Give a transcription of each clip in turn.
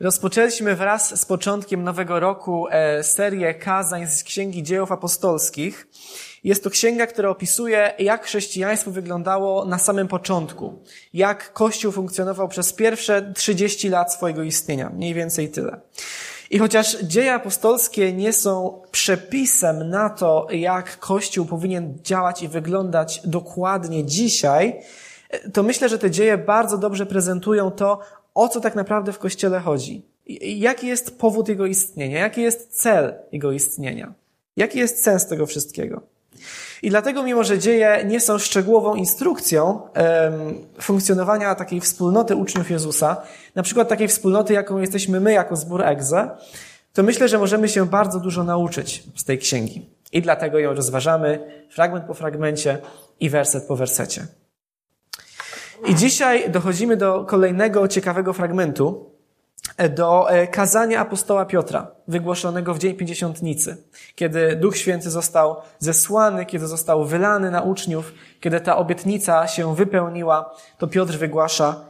Rozpoczęliśmy wraz z początkiem nowego roku e, serię kazań z Księgi Dziejów Apostolskich. Jest to księga, która opisuje, jak chrześcijaństwo wyglądało na samym początku. Jak Kościół funkcjonował przez pierwsze 30 lat swojego istnienia. Mniej więcej tyle. I chociaż dzieje apostolskie nie są przepisem na to, jak Kościół powinien działać i wyglądać dokładnie dzisiaj, to myślę, że te dzieje bardzo dobrze prezentują to, o co tak naprawdę w Kościele chodzi. Jaki jest powód jego istnienia? Jaki jest cel jego istnienia? Jaki jest sens tego wszystkiego? I dlatego, mimo że dzieje nie są szczegółową instrukcją funkcjonowania takiej wspólnoty uczniów Jezusa, na przykład takiej wspólnoty, jaką jesteśmy my jako zbór Egze, to myślę, że możemy się bardzo dużo nauczyć z tej księgi. I dlatego ją rozważamy fragment po fragmencie i werset po wersecie. I dzisiaj dochodzimy do kolejnego ciekawego fragmentu, e, do e, kazania apostoła Piotra, wygłoszonego w Dzień Pięćdziesiątnicy, kiedy Duch Święty został zesłany, kiedy został wylany na uczniów, kiedy ta obietnica się wypełniła, to Piotr wygłasza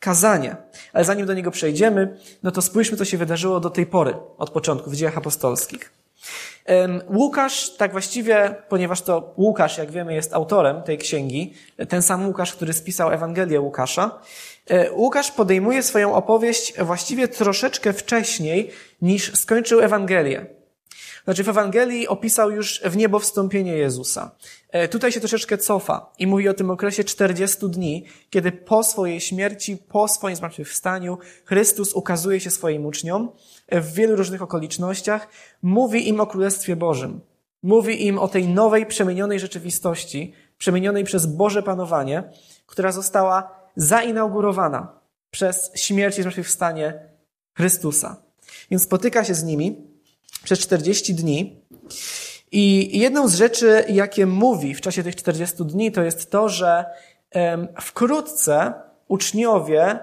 kazanie. Ale zanim do niego przejdziemy, no to spójrzmy, co się wydarzyło do tej pory, od początku, w dziejach apostolskich. Łukasz, tak właściwie, ponieważ to Łukasz, jak wiemy, jest autorem tej księgi, ten sam Łukasz, który spisał Ewangelię Łukasza, e, Łukasz podejmuje swoją opowieść właściwie troszeczkę wcześniej niż skończył Ewangelię. Znaczy w Ewangelii opisał już w niebo wstąpienie Jezusa. E, tutaj się troszeczkę cofa i mówi o tym okresie 40 dni, kiedy po swojej śmierci, po swoim zmartwychwstaniu Chrystus ukazuje się swoim uczniom w wielu różnych okolicznościach, mówi im o Królestwie Bożym. Mówi im o tej nowej, przemienionej rzeczywistości, przemienionej przez Boże panowanie, która została zainaugurowana przez śmierć i zmartwychwstanie Chrystusa. Więc spotyka się z nimi przez 40 dni. I jedną z rzeczy, jakie mówi w czasie tych 40 dni, to jest to, że wkrótce uczniowie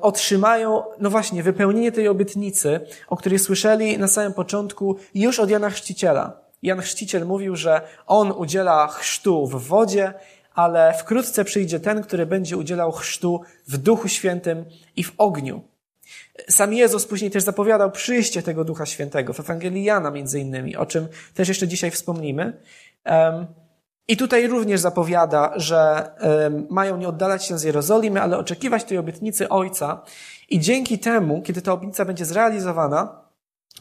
otrzymają, no właśnie, wypełnienie tej obietnicy, o której słyszeli na samym początku już od Jana Chrzciciela. Jan Chrzciciel mówił, że on udziela chrztu w wodzie, ale wkrótce przyjdzie ten, który będzie udzielał chrztu w Duchu Świętym i w ogniu. Sam Jezus później też zapowiadał przyjście tego Ducha Świętego w Ewangelii Jana między innymi, o czym też jeszcze dzisiaj wspomnimy. I tutaj również zapowiada, że mają nie oddalać się z Jerozolimy, ale oczekiwać tej obietnicy Ojca. I dzięki temu, kiedy ta obietnica będzie zrealizowana,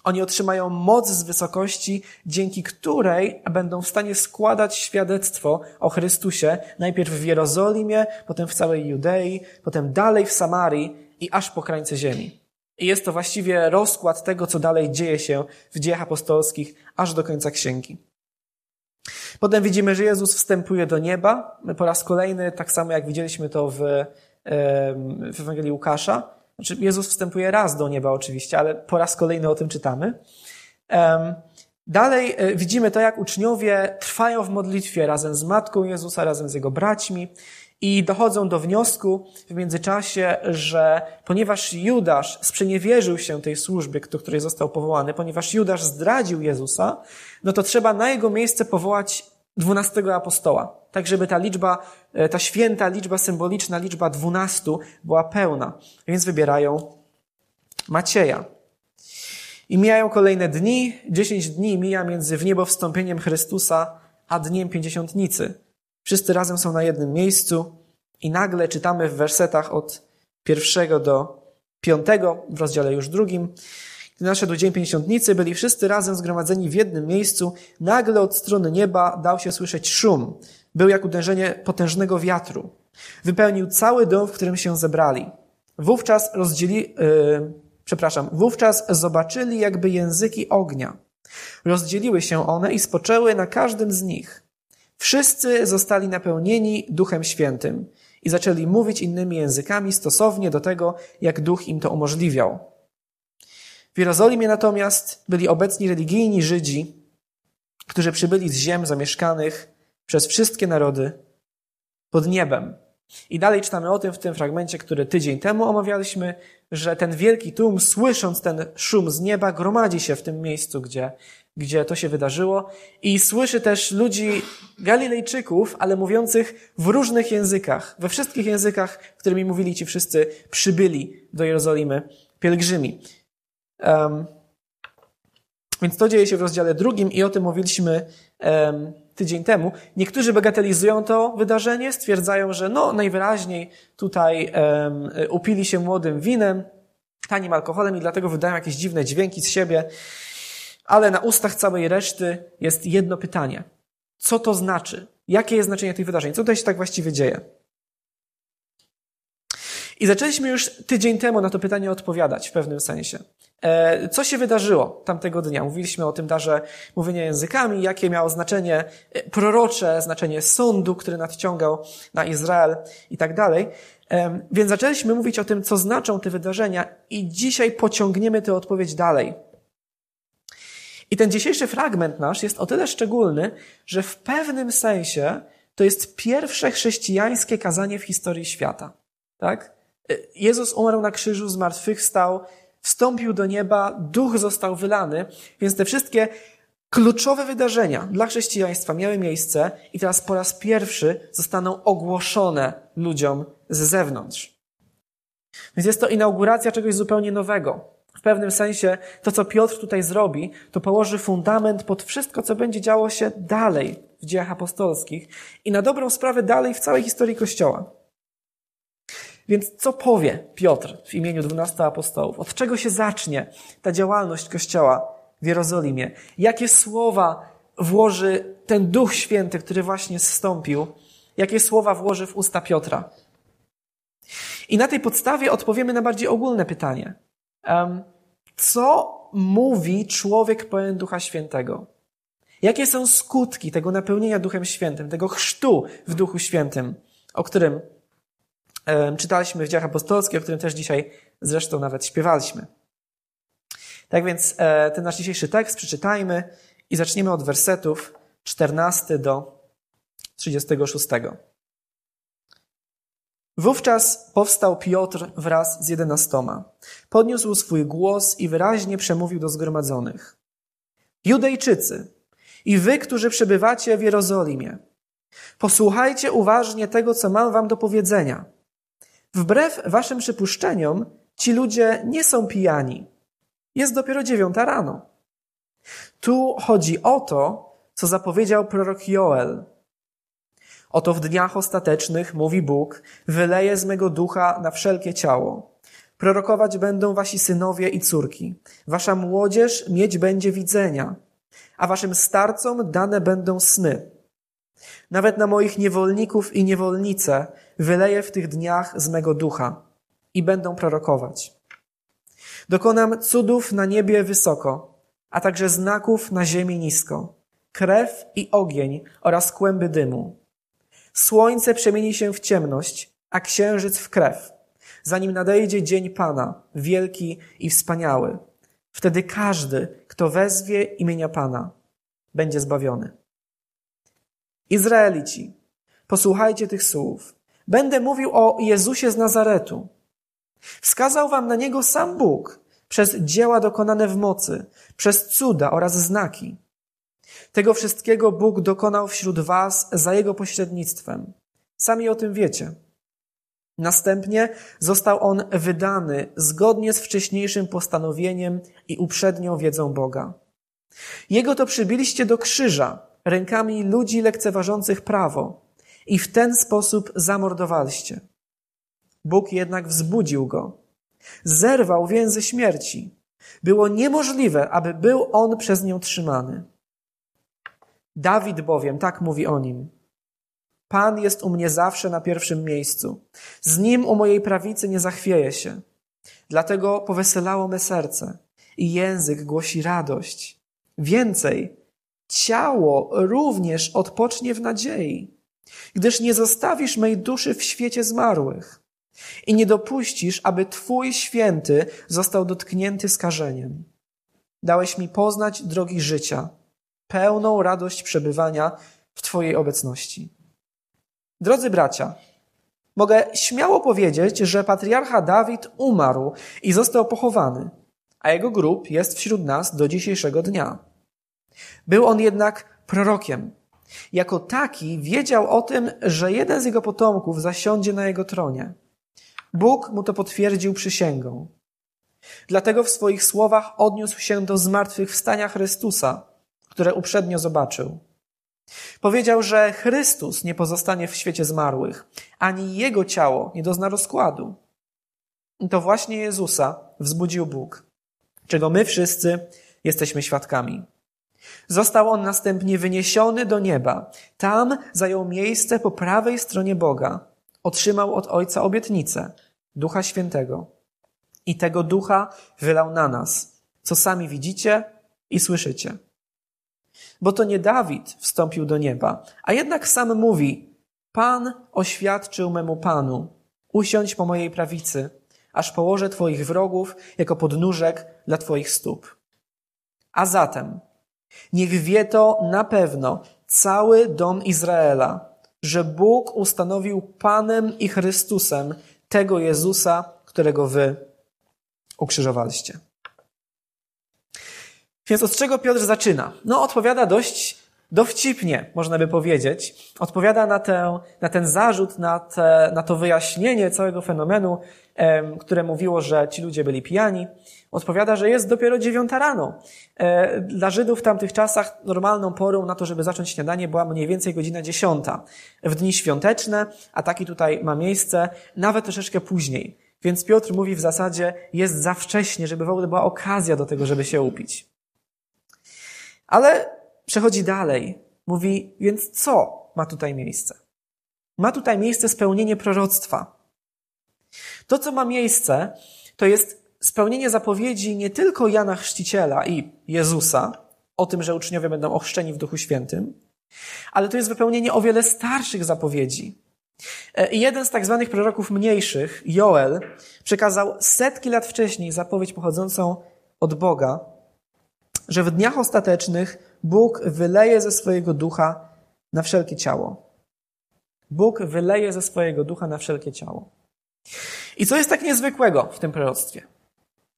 oni otrzymają moc z wysokości, dzięki której będą w stanie składać świadectwo o Chrystusie, najpierw w Jerozolimie, potem w całej Judei, potem dalej w Samarii i aż po krańce ziemi. I jest to właściwie rozkład tego, co dalej dzieje się w dziejach apostolskich, aż do końca księgi. Potem widzimy, że Jezus wstępuje do nieba. Po raz kolejny, tak samo jak widzieliśmy to w, w Ewangelii Łukasza. Znaczy, Jezus wstępuje raz do nieba oczywiście, ale po raz kolejny o tym czytamy. Dalej e, widzimy to, jak uczniowie trwają w modlitwie razem z Matką Jezusa, razem z Jego braćmi i dochodzą do wniosku w międzyczasie, że ponieważ Judasz sprzeniewierzył się tej służbie, do której został powołany, ponieważ Judasz zdradził Jezusa, no to trzeba na jego miejsce powołać dwunastego apostoła. Tak, żeby ta liczba, e, ta święta liczba symboliczna, liczba dwunastu była pełna. Więc wybierają Macieja. I mijają kolejne dni. Dziesięć dni mija między w niebo wstąpieniem Chrystusa a dniem pięćdziesiątnicy. Wszyscy razem są na jednym miejscu i nagle czytamy w wersetach od pierwszego do piątego, w rozdziale już drugim, gdy nadszedł dzień pięćdziesiątnicy, byli wszyscy razem zgromadzeni w jednym miejscu, nagle od strony nieba dał się słyszeć szum. Był jak uderzenie potężnego wiatru. Wypełnił cały dom, w którym się zebrali. Wówczas rozdzieli, yy, przepraszam, wówczas zobaczyli jakby języki ognia. Rozdzieliły się one i spoczęły na każdym z nich. Wszyscy zostali napełnieni Duchem Świętym i zaczęli mówić innymi językami stosownie do tego, jak Duch im to umożliwiał. W Jerozolimie natomiast byli obecni religijni Żydzi, którzy przybyli z ziem zamieszkanych przez wszystkie narody pod niebem. I dalej czytamy o tym w tym fragmencie, który tydzień temu omawialiśmy, że ten wielki tłum, słysząc ten szum z nieba, gromadzi się w tym miejscu, gdzie gdzie to się wydarzyło i słyszy też ludzi Galilejczyków, ale mówiących w różnych językach, we wszystkich językach, którymi mówili ci wszyscy przybyli do Jerozolimy pielgrzymi. Um, więc to dzieje się w rozdziale drugim i o tym mówiliśmy um, tydzień temu. Niektórzy bagatelizują to wydarzenie, stwierdzają, że no najwyraźniej tutaj um, upili się młodym winem, tanim alkoholem i dlatego wydają jakieś dziwne dźwięki z siebie. Ale na ustach całej reszty jest jedno pytanie. Co to znaczy? Jakie jest znaczenie tych wydarzeń? Co tutaj się tak właściwie dzieje? I zaczęliśmy już tydzień temu na to pytanie odpowiadać w pewnym sensie. E, co się wydarzyło tamtego dnia? Mówiliśmy o tym darze mówienia językami, jakie miało znaczenie e, prorocze, znaczenie sądu, który nadciągał na Izrael i tak dalej. E, więc zaczęliśmy mówić o tym, co znaczą te wydarzenia i dzisiaj pociągniemy tę odpowiedź dalej. I ten dzisiejszy fragment nasz jest o tyle szczególny, że w pewnym sensie to jest pierwsze chrześcijańskie kazanie w historii świata. Tak? Jezus umarł na krzyżu, zmartwychwstał, wstąpił do nieba, duch został wylany, więc te wszystkie kluczowe wydarzenia dla chrześcijaństwa miały miejsce i teraz po raz pierwszy zostaną ogłoszone ludziom z zewnątrz. Więc jest to inauguracja czegoś zupełnie nowego. W pewnym sensie to, co Piotr tutaj zrobi, to położy fundament pod wszystko, co będzie działo się dalej w dziejach apostolskich i na dobrą sprawę dalej w całej historii Kościoła. Więc co powie Piotr w imieniu dwunastu apostołów? Od czego się zacznie ta działalność Kościoła w Jerozolimie? Jakie słowa włoży ten Duch Święty, który właśnie zstąpił? Jakie słowa włoży w usta Piotra? I na tej podstawie odpowiemy na bardziej ogólne pytanie. Co mówi człowiek pełen Ducha Świętego? Jakie są skutki tego napełnienia Duchem Świętym, tego chrztu w Duchu Świętym, o którym czytaliśmy w dziejach apostolskich, o którym też dzisiaj zresztą nawet śpiewaliśmy. Tak więc e, ten nasz dzisiejszy tekst przeczytajmy i zaczniemy od wersetów 14 do 36. Wówczas powstał Piotr wraz z jedenastoma. Podniósł swój głos i wyraźnie przemówił do zgromadzonych. Judejczycy i wy, którzy przebywacie w Jerozolimie, posłuchajcie uważnie tego, co mam wam do powiedzenia. Wbrew waszym przypuszczeniom, ci ludzie nie są pijani. Jest dopiero dziewiąta rano. Tu chodzi o to, co zapowiedział prorok Joel. Oto w dniach ostatecznych, mówi Bóg, wyleję z mego ducha na wszelkie ciało. Prorokować będą wasi synowie i córki. Wasza młodzież mieć będzie widzenia, a waszym starcom dane będą sny. Nawet na moich niewolników i niewolnice wyleję w tych dniach z mego ducha i będą prorokować. Dokonam cudów na niebie wysoko, a także znaków na ziemi nisko, krew i ogień oraz kłęby dymu. Słońce przemieni się w ciemność, a księżyc w krew, zanim nadejdzie dzień Pana, wielki i wspaniały. Wtedy każdy, kto wezwie imienia Pana, będzie zbawiony. Izraelici, posłuchajcie tych słów. Będę mówił o Jezusie z Nazaretu. Wskazał wam na niego sam Bóg przez dzieła dokonane w mocy, przez cuda oraz znaki. Tego wszystkiego Bóg dokonał wśród was za jego pośrednictwem. Sami o tym wiecie. Następnie został on wydany zgodnie z wcześniejszym postanowieniem i uprzednią wiedzą Boga. Jego to przybiliście do krzyża rękami ludzi lekceważących prawo i w ten sposób zamordowaliście. Bóg jednak wzbudził go. Zerwał więzy śmierci. Było niemożliwe, aby był on przez nią trzymany. Dawid bowiem tak mówi o nim. Pan jest u mnie zawsze na pierwszym miejscu. Z nim u mojej prawicy nie zachwieje się. Dlatego poweselało me serce i język głosi radość. Więcej, ciało również odpocznie w nadziei, gdyż nie zostawisz mej duszy w świecie zmarłych i nie dopuścisz, aby Twój święty został dotknięty skażeniem. Dałeś mi poznać drogi życia, pełną radość przebywania w Twojej obecności. Drodzy bracia, mogę śmiało powiedzieć, że patriarcha Dawid umarł i został pochowany, a jego grób jest wśród nas do dzisiejszego dnia. Był on jednak prorokiem. Jako taki wiedział o tym, że jeden z jego potomków zasiądzie na jego tronie. Bóg mu to potwierdził przysięgą. Dlatego w swoich słowach odniósł się do zmartwychwstania Chrystusa, które uprzednio zobaczył. Powiedział, że Chrystus nie pozostanie w świecie zmarłych, ani jego ciało nie dozna rozkładu. I to właśnie Jezusa wzbudził Bóg, czego my wszyscy jesteśmy świadkami. Został on następnie wyniesiony do nieba. Tam zajął miejsce po prawej stronie Boga. Otrzymał od Ojca obietnicę, Ducha Świętego. I tego Ducha wylał na nas, co sami widzicie i słyszycie. Bo to nie Dawid wstąpił do nieba, a jednak sam mówi: Pan oświadczył memu Panu, usiądź po mojej prawicy, aż położę Twoich wrogów jako podnóżek dla Twoich stóp. A zatem, niech wie to na pewno cały dom Izraela, że Bóg ustanowił Panem i Chrystusem tego Jezusa, którego Wy ukrzyżowaliście. Więc od czego Piotr zaczyna? No, odpowiada dość dowcipnie, można by powiedzieć. Odpowiada na, tę, na ten zarzut, na, te, na to wyjaśnienie całego fenomenu, które mówiło, że ci ludzie byli pijani. Odpowiada, że jest dopiero dziewiąta rano. E, dla Żydów w tamtych czasach normalną porą na to, żeby zacząć śniadanie była mniej więcej godzina dziesiąta. W dni świąteczne, a taki tutaj ma miejsce, nawet troszeczkę później. Więc Piotr mówi w zasadzie, jest za wcześnie, żeby w ogóle była okazja do tego, żeby się upić. Ale przechodzi dalej. Mówi, więc co ma tutaj miejsce? Ma tutaj miejsce spełnienie proroctwa. To, co ma miejsce, to jest spełnienie zapowiedzi nie tylko Jana Chrzciciela i Jezusa o tym, że uczniowie będą ochrzczeni w Duchu Świętym, ale to jest wypełnienie o wiele starszych zapowiedzi. E, I jeden z tak zwanych proroków mniejszych, Joel, przekazał setki lat wcześniej zapowiedź pochodzącą od Boga, że w dniach ostatecznych Bóg wyleje ze swojego ducha na wszelkie ciało. Bóg wyleje ze swojego ducha na wszelkie ciało. I co jest tak niezwykłego w tym proroctwie?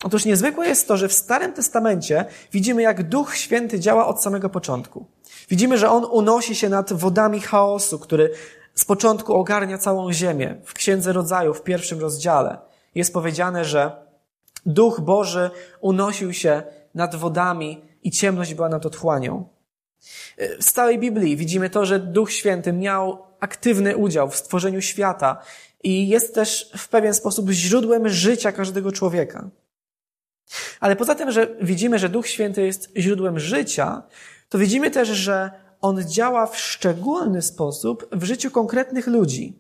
Otóż niezwykłe jest to, że w Starym Testamencie widzimy, jak Duch Święty działa od samego początku. Widzimy, że On unosi się nad wodami chaosu, który z początku ogarnia całą ziemię. W Księdze Rodzaju, w pierwszym rozdziale, jest powiedziane, że Duch Boży unosił się nad wodami i ciemność była nad otchłanią. W całej Biblii widzimy to, że Duch Święty miał aktywny udział w stworzeniu świata i jest też w pewien sposób źródłem życia każdego człowieka. Ale poza tym, że widzimy, że Duch Święty jest źródłem życia, to widzimy też, że On działa w szczególny sposób w życiu konkretnych ludzi.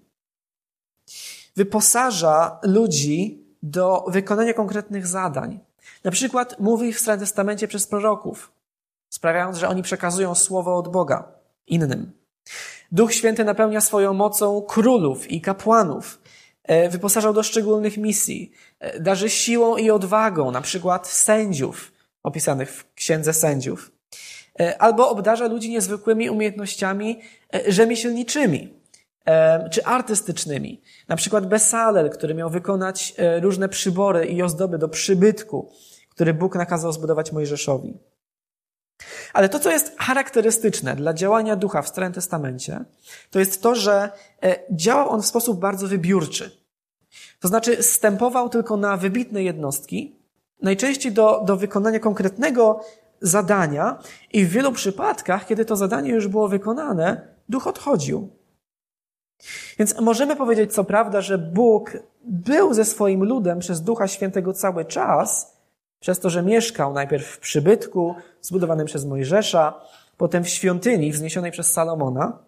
Wyposaża ludzi do wykonania konkretnych zadań. Na przykład mówi w Starym Testamencie przez proroków, sprawiając, że oni przekazują słowo od Boga innym. Duch Święty napełnia swoją mocą królów i kapłanów, e, wyposażał do szczególnych misji, e, darzy siłą i odwagą, na przykład sędziów opisanych w Księdze Sędziów, e, albo obdarza ludzi niezwykłymi umiejętnościami rzemieślniczymi czy artystycznymi. Na przykład Besalel, który miał wykonać różne przybory i ozdoby do przybytku, który Bóg nakazał zbudować Mojżeszowi. Ale to, co jest charakterystyczne dla działania ducha w Starym Testamencie, to jest to, że e, działał on w sposób bardzo wybiórczy. To znaczy, stępował tylko na wybitne jednostki, najczęściej do, do wykonania konkretnego zadania, i w wielu przypadkach, kiedy to zadanie już było wykonane, duch odchodził. Więc możemy powiedzieć, co prawda, że Bóg był ze swoim ludem przez Ducha Świętego cały czas, przez to, że mieszkał najpierw w przybytku zbudowanym przez Mojżesza, potem w świątyni wzniesionej przez Salomona,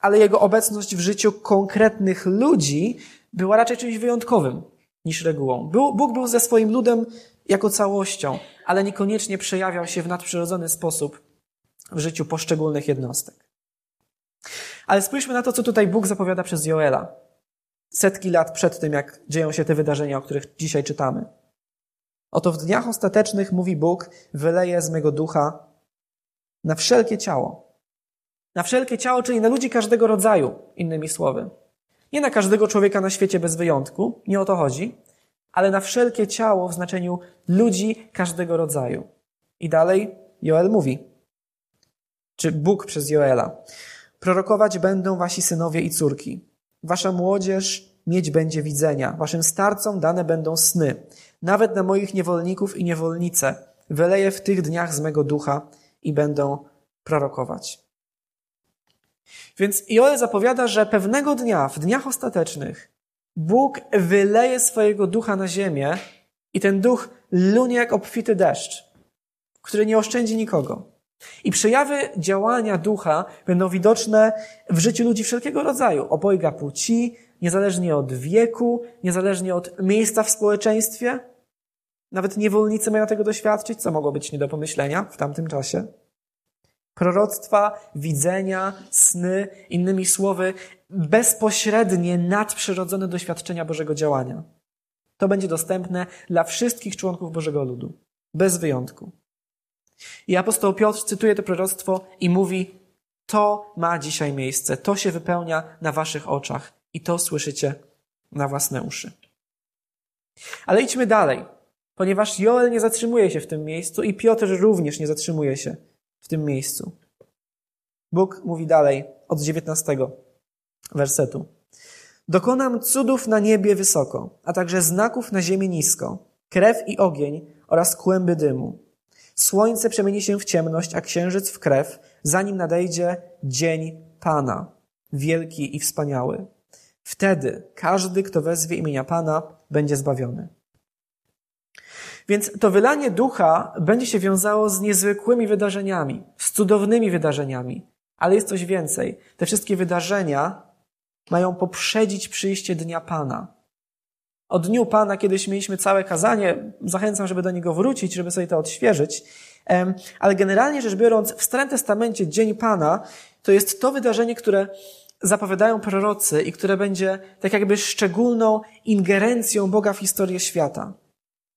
ale jego obecność w życiu konkretnych ludzi była raczej czymś wyjątkowym niż regułą. Bóg był ze swoim ludem jako całością, ale niekoniecznie przejawiał się w nadprzyrodzony sposób w życiu poszczególnych jednostek. Ale spójrzmy na to, co tutaj Bóg zapowiada przez Joela. Setki lat przed tym, jak dzieją się te wydarzenia, o których dzisiaj czytamy. Oto w dniach ostatecznych, mówi Bóg, wyleje z mego ducha na wszelkie ciało. Na wszelkie ciało, czyli na ludzi każdego rodzaju, innymi słowy. Nie na każdego człowieka na świecie bez wyjątku, nie o to chodzi, ale na wszelkie ciało w znaczeniu ludzi każdego rodzaju. I dalej Joel mówi, czy Bóg przez Joela. Prorokować będą wasi synowie i córki. Wasza młodzież mieć będzie widzenia, waszym starcom dane będą sny. Nawet na moich niewolników i niewolnice wyleję w tych dniach z mego ducha i będą prorokować. Więc Joel zapowiada, że pewnego dnia, w dniach ostatecznych, Bóg wyleje swojego ducha na ziemię i ten duch lunie jak obfity deszcz, który nie oszczędzi nikogo. I przejawy działania ducha będą widoczne w życiu ludzi wszelkiego rodzaju, obojga płci, niezależnie od wieku, niezależnie od miejsca w społeczeństwie. Nawet niewolnicy mają tego doświadczyć, co mogło być nie do pomyślenia w tamtym czasie. Proroctwa, widzenia, sny, innymi słowy, bezpośrednie, nadprzyrodzone doświadczenia Bożego działania. To będzie dostępne dla wszystkich członków Bożego ludu, bez wyjątku. I apostoł Piotr cytuje to proroctwo i mówi: To ma dzisiaj miejsce, to się wypełnia na waszych oczach i to słyszycie na własne uszy. Ale idźmy dalej, ponieważ Joel nie zatrzymuje się w tym miejscu i Piotr również nie zatrzymuje się w tym miejscu. Bóg mówi dalej od 19 wersetu. Dokonam cudów na niebie wysoko, a także znaków na ziemi nisko, krew i ogień oraz kłęby dymu. Słońce przemieni się w ciemność, a księżyc w krew, zanim nadejdzie dzień Pana, wielki i wspaniały. Wtedy każdy, kto wezwie imienia Pana, będzie zbawiony. Więc to wylanie ducha będzie się wiązało z niezwykłymi wydarzeniami, z cudownymi wydarzeniami. Ale jest coś więcej. Te wszystkie wydarzenia mają poprzedzić przyjście Dnia Pana. O Dniu Pana kiedyś mieliśmy całe kazanie. Zachęcam, żeby do niego wrócić, żeby sobie to odświeżyć. Ale generalnie rzecz biorąc, w Starym Testamencie Dzień Pana to jest to wydarzenie, które zapowiadają prorocy i które będzie tak jakby szczególną ingerencją Boga w historię świata.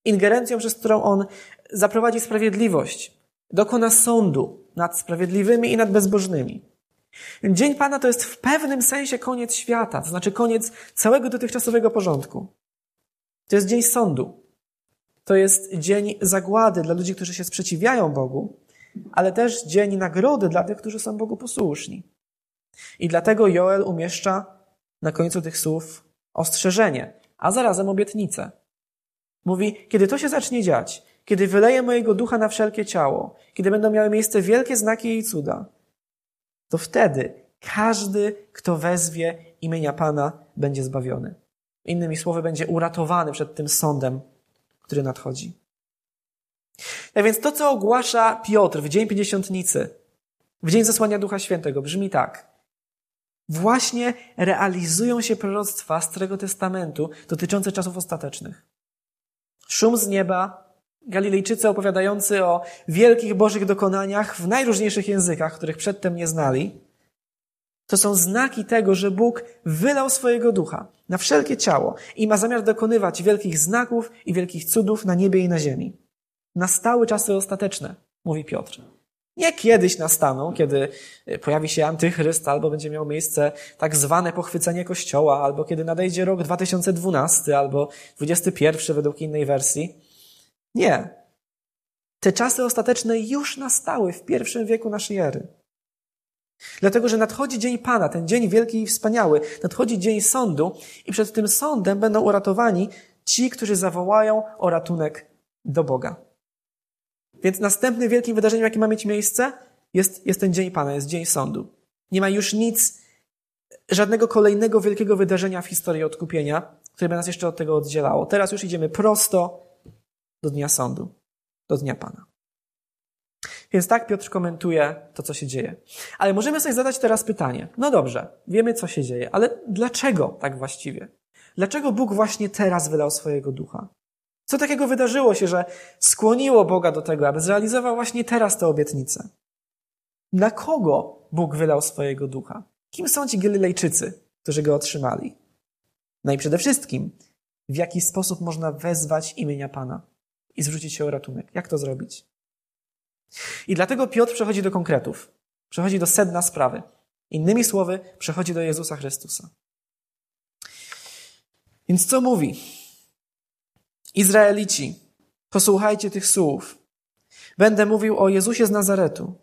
Ingerencją, przez którą On zaprowadzi sprawiedliwość, dokona sądu nad sprawiedliwymi i nad bezbożnymi. Dzień Pana to jest w pewnym sensie koniec świata, to znaczy koniec całego dotychczasowego porządku. To jest dzień sądu. To jest dzień zagłady dla ludzi, którzy się sprzeciwiają Bogu, ale też dzień nagrody dla tych, którzy są Bogu posłuszni. I dlatego Joel umieszcza na końcu tych słów ostrzeżenie, a zarazem obietnicę. Mówi, kiedy to się zacznie dziać, kiedy wyleję mojego ducha na wszelkie ciało, kiedy będą miały miejsce wielkie znaki i cuda, to wtedy każdy, kto wezwie imienia Pana, będzie zbawiony. Innymi słowy, będzie uratowany przed tym sądem, który nadchodzi. Tak więc to, co ogłasza Piotr w Dzień Pięćdziesiątnicy, w Dzień Zesłania Ducha Świętego, brzmi tak. Właśnie realizują się proroctwa Starego Testamentu dotyczące czasów ostatecznych. Szum z nieba, Galilejczycy opowiadający o wielkich Bożych dokonaniach w najróżniejszych językach, których przedtem nie znali, to są znaki tego, że Bóg wylał swojego ducha na wszelkie ciało i ma zamiar dokonywać wielkich znaków i wielkich cudów na niebie i na ziemi. Nastały czasy ostateczne, mówi Piotr. Nie kiedyś nastaną, kiedy pojawi się antychryst, albo będzie miało miejsce tak zwane pochwycenie Kościoła, albo kiedy nadejdzie rok 2012, albo 21 według innej wersji. Nie. Te czasy ostateczne już nastały w pierwszym wieku naszej ery. Dlatego, że nadchodzi dzień Pana, ten dzień wielki i wspaniały, nadchodzi dzień sądu i przed tym sądem będą uratowani ci, którzy zawołają o ratunek do Boga. Więc następnym wielkim wydarzeniem, jakie ma mieć miejsce, jest, jest ten dzień Pana, jest dzień sądu. Nie ma już nic, żadnego kolejnego wielkiego wydarzenia w historii odkupienia, które by nas jeszcze od tego oddzielało. Teraz już idziemy prosto do dnia sądu, do dnia Pana. Więc tak Piotr komentuje to, co się dzieje. Ale możemy sobie zadać teraz pytanie. No dobrze, wiemy, co się dzieje, ale dlaczego tak właściwie? Dlaczego Bóg właśnie teraz wylał swojego ducha? Co takiego wydarzyło się, że skłoniło Boga do tego, aby zrealizował właśnie teraz tę obietnicę? Na kogo Bóg wylał swojego ducha? Kim są ci Galilejczycy, którzy go otrzymali? No i przede wszystkim, w jaki sposób można wezwać imienia Pana i zwrócić się o ratunek? Jak to zrobić? I dlatego Piotr przechodzi do konkretów. Przechodzi do sedna sprawy. Innymi słowy, przechodzi do Jezusa Chrystusa. Więc co mówi? Izraelici, posłuchajcie tych słów. Będę mówił o Jezusie z Nazaretu.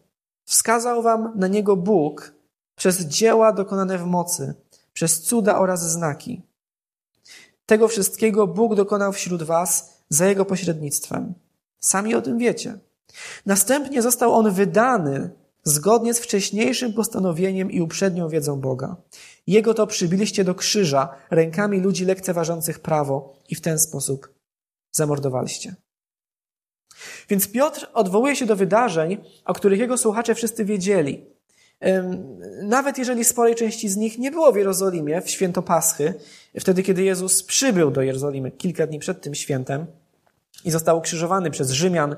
Wskazał wam na niego Bóg przez dzieła dokonane w mocy, przez cuda oraz znaki, Tego wszystkiego Bóg dokonał wśród was za jego pośrednictwem. Sami o tym wiecie. Następnie został on wydany zgodnie z wcześniejszym postanowieniem i uprzednią wiedzą Boga. Jego to przybiliście do krzyża rękami ludzi lekceważących prawo i w ten sposób zamordowaliście. Więc Piotr odwołuje się do wydarzeń, o których jego słuchacze wszyscy wiedzieli. Nawet jeżeli sporej części z nich nie było w Jerozolimie w święto Paschy, wtedy kiedy Jezus przybył do Jerozolimy kilka dni przed tym świętem i został ukrzyżowany przez Rzymian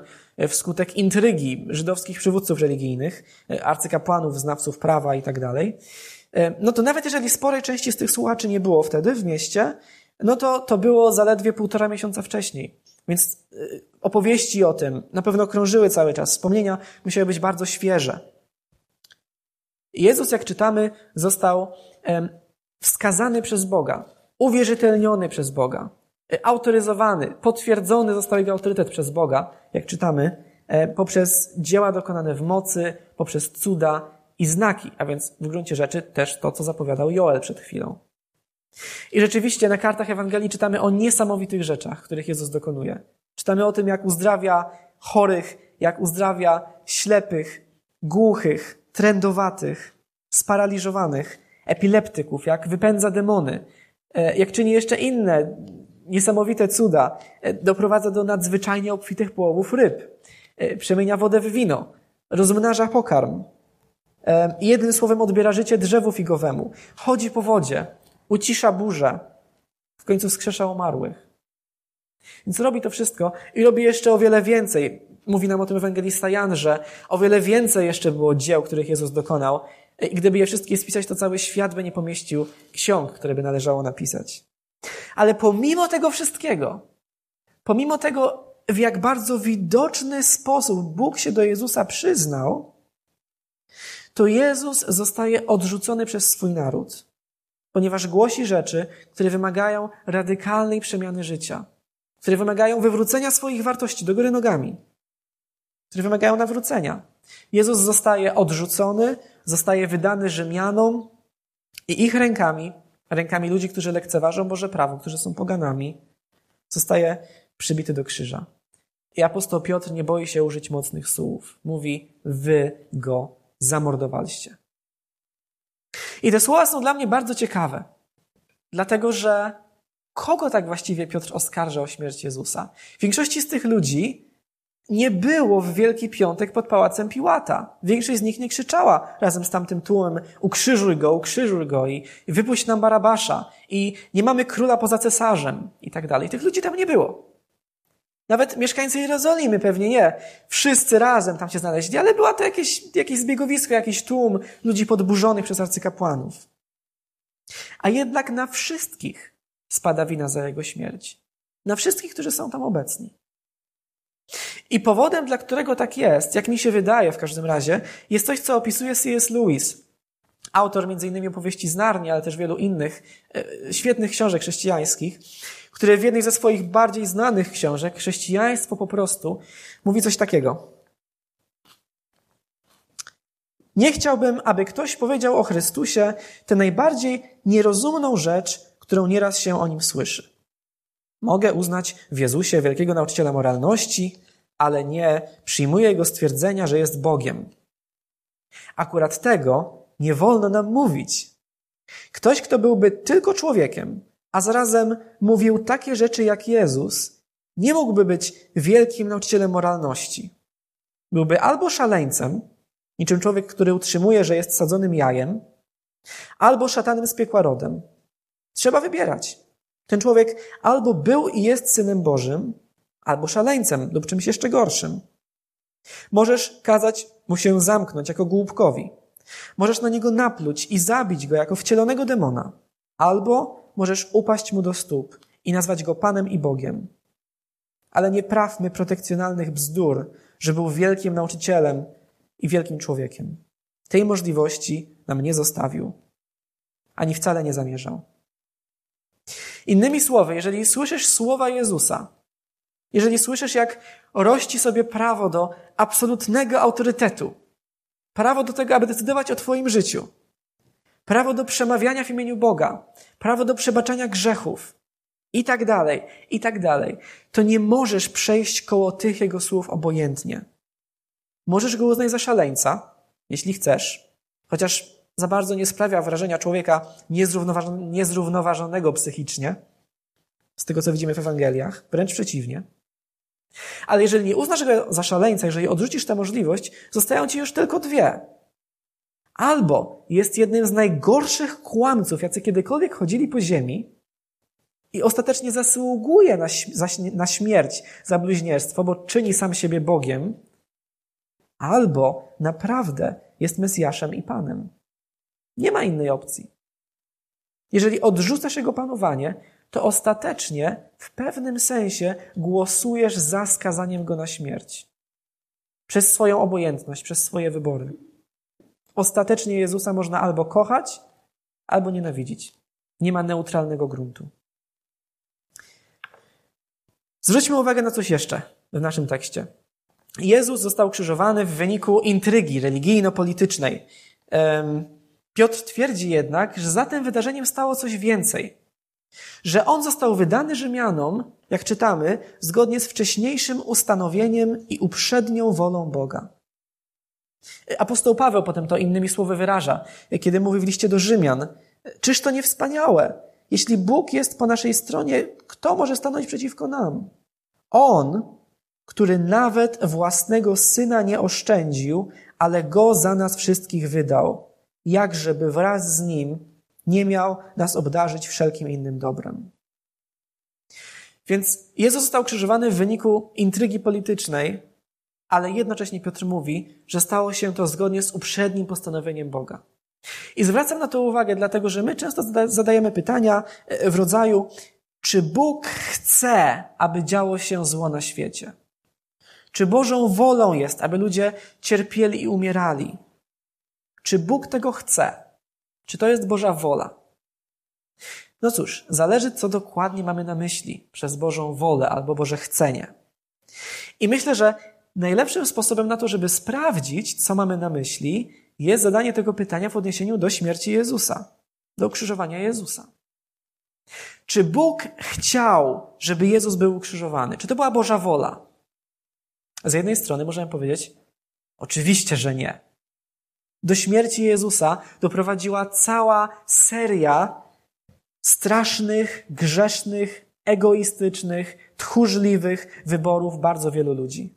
wskutek intrygi żydowskich przywódców religijnych, e, arcykapłanów, znawców prawa i tak e, no to nawet jeżeli sporej części z tych słuchaczy nie było wtedy w mieście, no to to było zaledwie półtora miesiąca wcześniej. Więc opowieści o tym na pewno krążyły cały czas. Wspomnienia musiały być bardzo świeże. Jezus, jak czytamy, został wskazany przez Boga, uwierzytelniony przez Boga, e, autoryzowany, potwierdzony został jego autorytet przez Boga, jak czytamy, e, poprzez dzieła dokonane w mocy, poprzez cuda i znaki, a więc w gruncie rzeczy też to, co zapowiadał Joel przed chwilą. I rzeczywiście na kartach Ewangelii czytamy o niesamowitych rzeczach, których Jezus dokonuje. Czytamy o tym, jak uzdrawia chorych, jak uzdrawia ślepych, głuchych, trędowatych, sparaliżowanych, epileptyków, jak wypędza demony, e, jak czyni jeszcze inne niesamowite cuda, e, doprowadza do nadzwyczajnie obfitych połowów ryb, e, przemienia wodę w wino, rozmnaża pokarm. Jednym słowem odbiera życie drzewu figowemu, chodzi po wodzie, ucisza burzę, w końcu skrzesza umarłych. Więc robi to wszystko i robi jeszcze o wiele więcej. Mówi nam o tym ewangelista Jan, że o wiele więcej jeszcze było dzieł, których Jezus dokonał. I gdyby je wszystkie spisać, to cały świat by nie pomieścił ksiąg, które by należało napisać. Ale pomimo tego wszystkiego, pomimo tego, w jak bardzo widoczny sposób Bóg się do Jezusa przyznał, to Jezus zostaje odrzucony przez swój naród, ponieważ głosi rzeczy, które wymagają radykalnej przemiany życia które wymagają wywrócenia swoich wartości do góry nogami, które wymagają nawrócenia. Jezus zostaje odrzucony, zostaje wydany Rzymianom i ich rękami, rękami ludzi, którzy lekceważą Boże prawo, którzy są poganami, zostaje przybity do krzyża. I apostoł Piotr nie boi się użyć mocnych słów. Mówi, wy go zamordowaliście. I te słowa są dla mnie bardzo ciekawe, dlatego że kogo tak właściwie Piotr oskarża o śmierć Jezusa? W większości z tych ludzi nie było w Wielki Piątek pod pałacem Piłata. Większość z nich nie krzyczała razem z tamtym tłumem ukrzyżuj go, ukrzyżuj go i, wypuść nam Barabasza i nie mamy króla poza cesarzem i tak dalej. Tych ludzi tam nie było. Nawet mieszkańcy Jerozolimy pewnie nie. Wszyscy razem tam się znaleźli, ale była to jakieś, jakieś zbiegowisko, jakiś tłum ludzi podburzonych przez arcykapłanów. A jednak na wszystkich spada wina za jego śmierć. Na wszystkich, którzy są tam obecni. I powodem, dla którego tak jest, jak mi się wydaje w każdym razie, jest coś, co opisuje C.S. Lewis, autor m.in. opowieści z Narni, ale też wielu innych e, świetnych książek chrześcijańskich, który w jednej ze swoich bardziej znanych książek, Chrześcijaństwo po prostu, mówi coś takiego. Nie chciałbym, aby ktoś powiedział o Chrystusie tę najbardziej nierozumną rzecz, którą nieraz się o nim słyszy. Mogę uznać w Jezusie wielkiego nauczyciela moralności, ale nie przyjmuję jego stwierdzenia, że jest Bogiem. Akurat tego nie wolno nam mówić. Ktoś, kto byłby tylko człowiekiem, a zarazem mówił takie rzeczy jak Jezus, nie mógłby być wielkim nauczycielem moralności. Byłby albo szaleńcem, niczym człowiek, który utrzymuje, że jest sadzonym jajem, albo szatanem z piekła rodem, Trzeba wybierać. Ten człowiek albo był i jest synem Bożym, albo szaleńcem lub czymś jeszcze gorszym. Możesz kazać mu się zamknąć jako głupkowi. Możesz na niego napluć i zabić go jako wcielonego demona. Albo możesz upaść mu do stóp i nazwać go Panem i Bogiem. Ale nie prawmy protekcjonalnych bzdur, że był wielkim nauczycielem i wielkim człowiekiem. Tej możliwości nam nie zostawił, ani wcale nie zamierzał. Innymi słowy, jeżeli słyszysz słowa Jezusa, jeżeli słyszysz, jak rości sobie prawo do absolutnego autorytetu, prawo do tego, aby decydować o Twoim życiu, prawo do przemawiania w imieniu Boga, prawo do przebaczania grzechów, i tak dalej, i tak dalej, to nie możesz przejść koło tych jego słów obojętnie. Możesz go uznać za szaleńca, jeśli chcesz, chociaż za bardzo nie sprawia wrażenia człowieka niezrównoważonego psychicznie, z tego co widzimy w Ewangeliach, wręcz przeciwnie. Ale jeżeli nie uznasz go za szaleńca, jeżeli odrzucisz tę możliwość, zostają ci już tylko dwie. Albo jest jednym z najgorszych kłamców, jacy kiedykolwiek chodzili po ziemi i ostatecznie zasługuje na, na śmierć za bluźnierstwo, bo czyni sam siebie Bogiem, albo naprawdę jest Mesjaszem i Panem. Nie ma innej opcji. Jeżeli odrzucasz Jego panowanie, to ostatecznie w pewnym sensie głosujesz za skazaniem Go na śmierć. Przez swoją obojętność, przez swoje wybory. Ostatecznie Jezusa można albo kochać, albo nienawidzić. Nie ma neutralnego gruntu. Zwróćmy uwagę na coś jeszcze w naszym tekście. Jezus został krzyżowany w wyniku intrygi religijno-politycznej. Piotr twierdzi jednak, że za tym wydarzeniem stało coś więcej. Że on został wydany Rzymianom, jak czytamy, zgodnie z wcześniejszym ustanowieniem i uprzednią wolą Boga. Apostoł Paweł potem to innymi słowy wyraża, kiedy mówi w liście do Rzymian: Czyż to nie wspaniałe? Jeśli Bóg jest po naszej stronie, kto może stanąć przeciwko nam? On, który nawet własnego syna nie oszczędził, ale go za nas wszystkich wydał, jakżeby wraz z nim nie miał nas obdarzyć wszelkim innym dobrem. Więc Jezus został krzyżowany w wyniku intrygi politycznej, ale jednocześnie Piotr mówi, że stało się to zgodnie z uprzednim postanowieniem Boga. I zwracam na to uwagę, dlatego że my często zadajemy pytania e, w rodzaju, czy Bóg chce, aby działo się zło na świecie? Czy Bożą wolą jest, aby ludzie cierpieli i umierali? Czy Bóg tego chce? Czy to jest Boża wola? No cóż, zależy, co dokładnie mamy na myśli przez Bożą wolę albo Boże chcenie. I myślę, że najlepszym sposobem na to, żeby sprawdzić, co mamy na myśli, jest zadanie tego pytania w odniesieniu do śmierci Jezusa, do ukrzyżowania Jezusa. Czy Bóg chciał, żeby Jezus był ukrzyżowany? Czy to była Boża wola? Z jednej strony możemy powiedzieć, oczywiście, że nie. Do śmierci Jezusa doprowadziła cała seria strasznych, grzesznych, egoistycznych, tchórzliwych wyborów bardzo wielu ludzi.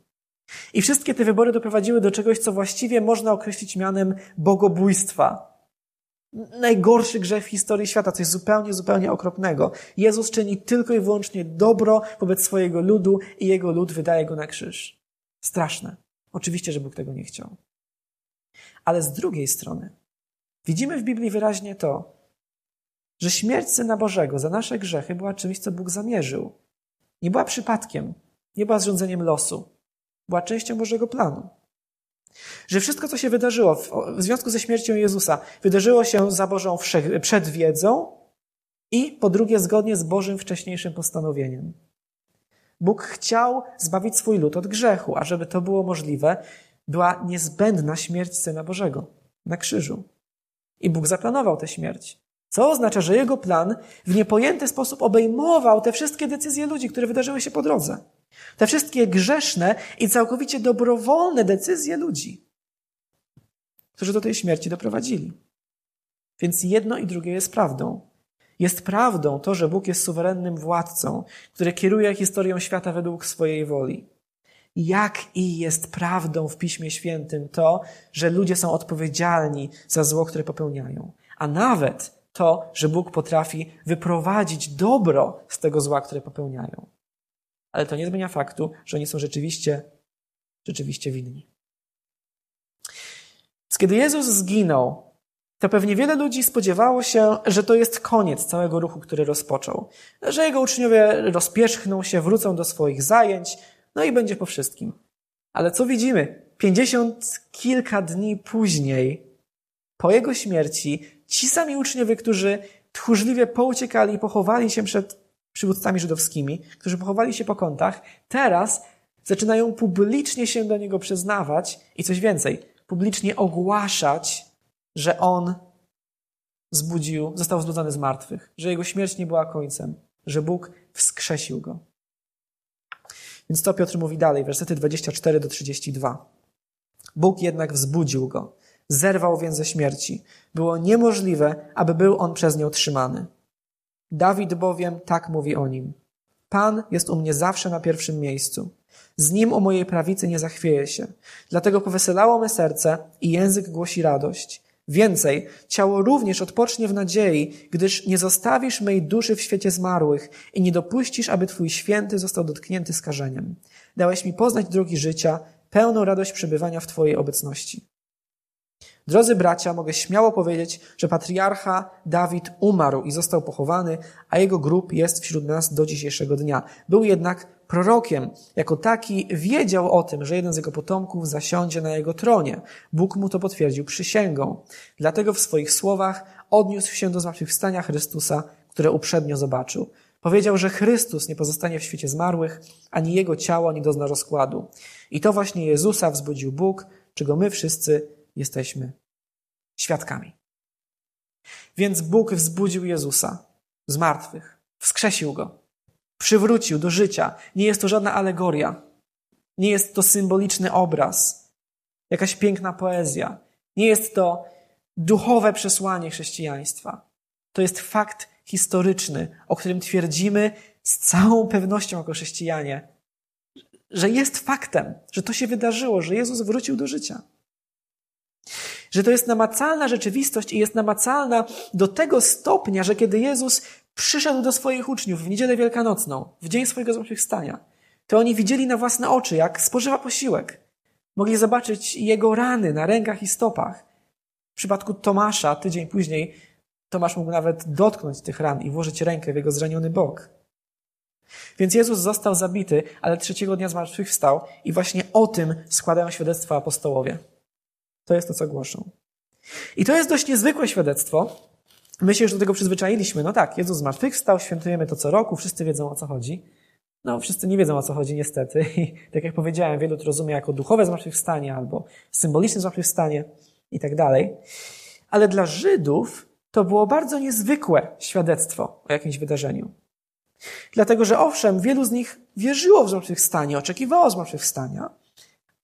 I wszystkie te wybory doprowadziły do czegoś, co właściwie można określić mianem bogobójstwa. Najgorszy grzech w historii świata, coś zupełnie, zupełnie okropnego. Jezus czyni tylko i wyłącznie dobro wobec swojego ludu i jego lud wydaje go na krzyż. Straszne. Oczywiście, że Bóg tego nie chciał. Ale z drugiej strony, widzimy w Biblii wyraźnie to, że śmierć Syna Bożego za nasze grzechy była czymś, co Bóg zamierzył. Nie była przypadkiem, nie była zrządzeniem losu, była częścią Bożego planu. Że wszystko, co się wydarzyło w, związku ze śmiercią Jezusa, wydarzyło się za Bożą przedwiedzą i po drugie zgodnie z Bożym wcześniejszym postanowieniem. Bóg chciał zbawić swój lud od grzechu, a żeby to było możliwe, była niezbędna śmierć Syna Bożego na krzyżu. I Bóg zaplanował tę śmierć. Co oznacza, że jego plan w niepojęty sposób obejmował te wszystkie decyzje ludzi, które wydarzyły się po drodze. Te wszystkie grzeszne i całkowicie dobrowolne decyzje ludzi, którzy do tej śmierci doprowadzili. Więc jedno i drugie jest prawdą. Jest prawdą to, że Bóg jest suwerennym władcą, który kieruje historią świata według swojej woli. Jak i jest prawdą w Piśmie Świętym to, że ludzie są odpowiedzialni za zło, które popełniają. A nawet to, że Bóg potrafi wyprowadzić dobro z tego zła, które popełniają. Ale to nie zmienia faktu, że oni są rzeczywiście, rzeczywiście winni. Kiedy Jezus zginął, to pewnie wiele ludzi spodziewało się, że to jest koniec całego ruchu, który rozpoczął. Że jego uczniowie rozpierzchną się, wrócą do swoich zajęć, no i będzie po wszystkim. Ale co widzimy? Pięćdziesiąt kilka dni później, po jego śmierci, ci sami uczniowie, którzy tchórzliwie pouciekali i pochowali się przed przywódcami żydowskimi, którzy pochowali się po kątach, teraz zaczynają publicznie się do niego przyznawać i coś więcej, publicznie ogłaszać, że on zbudził, został zbudzony z martwych, że jego śmierć nie była końcem, że Bóg wskrzesił go. Więc to Piotr mówi dalej, wersety 24 do 32. Bóg jednak wzbudził go, zerwał więzy śmierci. Było niemożliwe, aby był on przez nią trzymany. Dawid bowiem tak mówi o nim. Pan jest u mnie zawsze na pierwszym miejscu. Z nim u mojej prawicy nie zachwieje się. Dlatego poweselało me serce i język głosi radość. Więcej, ciało również odpocznie w nadziei, gdyż nie zostawisz mej duszy w świecie zmarłych i nie dopuścisz, aby Twój święty został dotknięty skażeniem. Dałeś mi poznać drogi życia, pełną radość przebywania w Twojej obecności. Drodzy bracia, mogę śmiało powiedzieć, że patriarcha Dawid umarł i został pochowany, a jego grób jest wśród nas do dzisiejszego dnia. Był jednak prorokiem. Jako taki wiedział o tym, że jeden z jego potomków zasiądzie na jego tronie. Bóg mu to potwierdził przysięgą. Dlatego w swoich słowach odniósł się do zmartwychwstania Chrystusa, które uprzednio zobaczył. Powiedział, że Chrystus nie pozostanie w świecie zmarłych, ani jego ciało nie dozna rozkładu. I to właśnie Jezusa wzbudził Bóg, czego my wszyscy jesteśmy świadkami. Więc Bóg wzbudził Jezusa z martwych, wskrzesił go, przywrócił do życia. Nie jest to żadna alegoria, nie jest to symboliczny obraz, jakaś piękna poezja, nie jest to duchowe przesłanie chrześcijaństwa. To jest fakt historyczny, o którym twierdzimy z całą pewnością jako chrześcijanie, że jest faktem, że to się wydarzyło, że Jezus wrócił do życia. Że to jest namacalna rzeczywistość i jest namacalna do tego stopnia, że kiedy Jezus przyszedł do swoich uczniów w niedzielę wielkanocną, w dzień swojego zmartwychwstania, to oni widzieli na własne oczy, jak spożywa posiłek. Mogli zobaczyć jego rany na rękach i stopach. W przypadku Tomasza, tydzień później, Tomasz mógł nawet dotknąć tych ran i włożyć rękę w jego zraniony bok. Więc Jezus został zabity, ale trzeciego dnia zmartwychwstał i właśnie o tym składają świadectwa apostołowie. To jest to, co głoszą. I to jest dość niezwykłe świadectwo. My się już do tego przyzwyczailiśmy. No tak, Jezus zmartwychwstał, świętujemy to co roku, wszyscy wiedzą o co chodzi. No, wszyscy nie wiedzą o co chodzi, niestety. I tak jak powiedziałem, wielu to rozumie jako duchowe zmartwychwstanie albo symboliczne zmartwychwstanie i tak dalej. Ale dla Żydów to było bardzo niezwykłe świadectwo o jakimś wydarzeniu. Dlatego, że owszem, wielu z nich wierzyło w zmartwychwstanie, oczekiwało zmartwychwstania,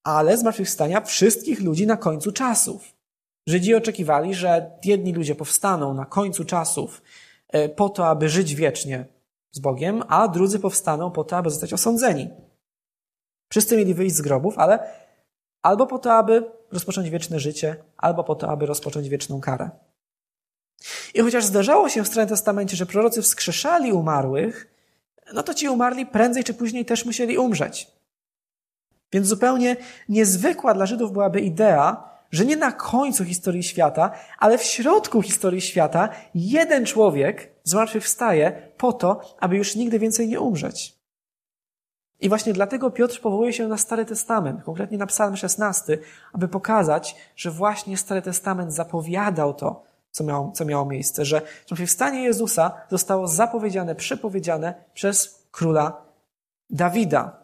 ale zmartwychwstania wszystkich ludzi na końcu czasów. Żydzi oczekiwali, że jedni ludzie powstaną na końcu czasów e, po to, aby żyć wiecznie z Bogiem, a drudzy powstaną po to, aby zostać osądzeni. Wszyscy mieli wyjść z grobów, ale albo po to, aby rozpocząć wieczne życie, albo po to, aby rozpocząć wieczną karę. I chociaż zdarzało się w Starym Testamencie, że prorocy wskrzeszali umarłych, no to ci umarli prędzej czy później też musieli umrzeć. Więc zupełnie niezwykła dla Żydów byłaby idea, że nie na końcu historii świata, ale w środku historii świata jeden człowiek zmartwychwstaje po to, aby już nigdy więcej nie umrzeć. I właśnie dlatego Piotr powołuje się na Stary Testament, konkretnie na Psalm 16, aby pokazać, że właśnie Stary Testament zapowiadał to, co miało, co miało miejsce, że zmartwychwstanie Jezusa zostało zapowiedziane, przepowiedziane przez króla Dawida.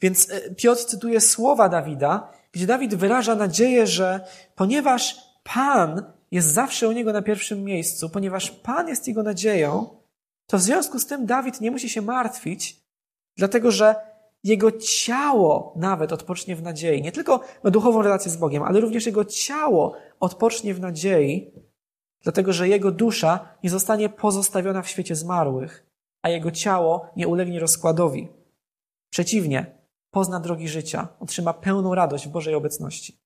Więc e, Piotr cytuje słowa Dawida, gdzie Dawid wyraża nadzieję, że ponieważ Pan jest zawsze u niego na pierwszym miejscu, ponieważ Pan jest jego nadzieją, to w związku z tym Dawid nie musi się martwić, dlatego że jego ciało nawet odpocznie w nadziei. Nie tylko ma duchową relację z Bogiem, ale również jego ciało odpocznie w nadziei, dlatego że jego dusza nie zostanie pozostawiona w świecie zmarłych, a jego ciało nie ulegnie rozkładowi. Przeciwnie, pozna drogi życia, otrzyma pełną radość w Bożej obecności.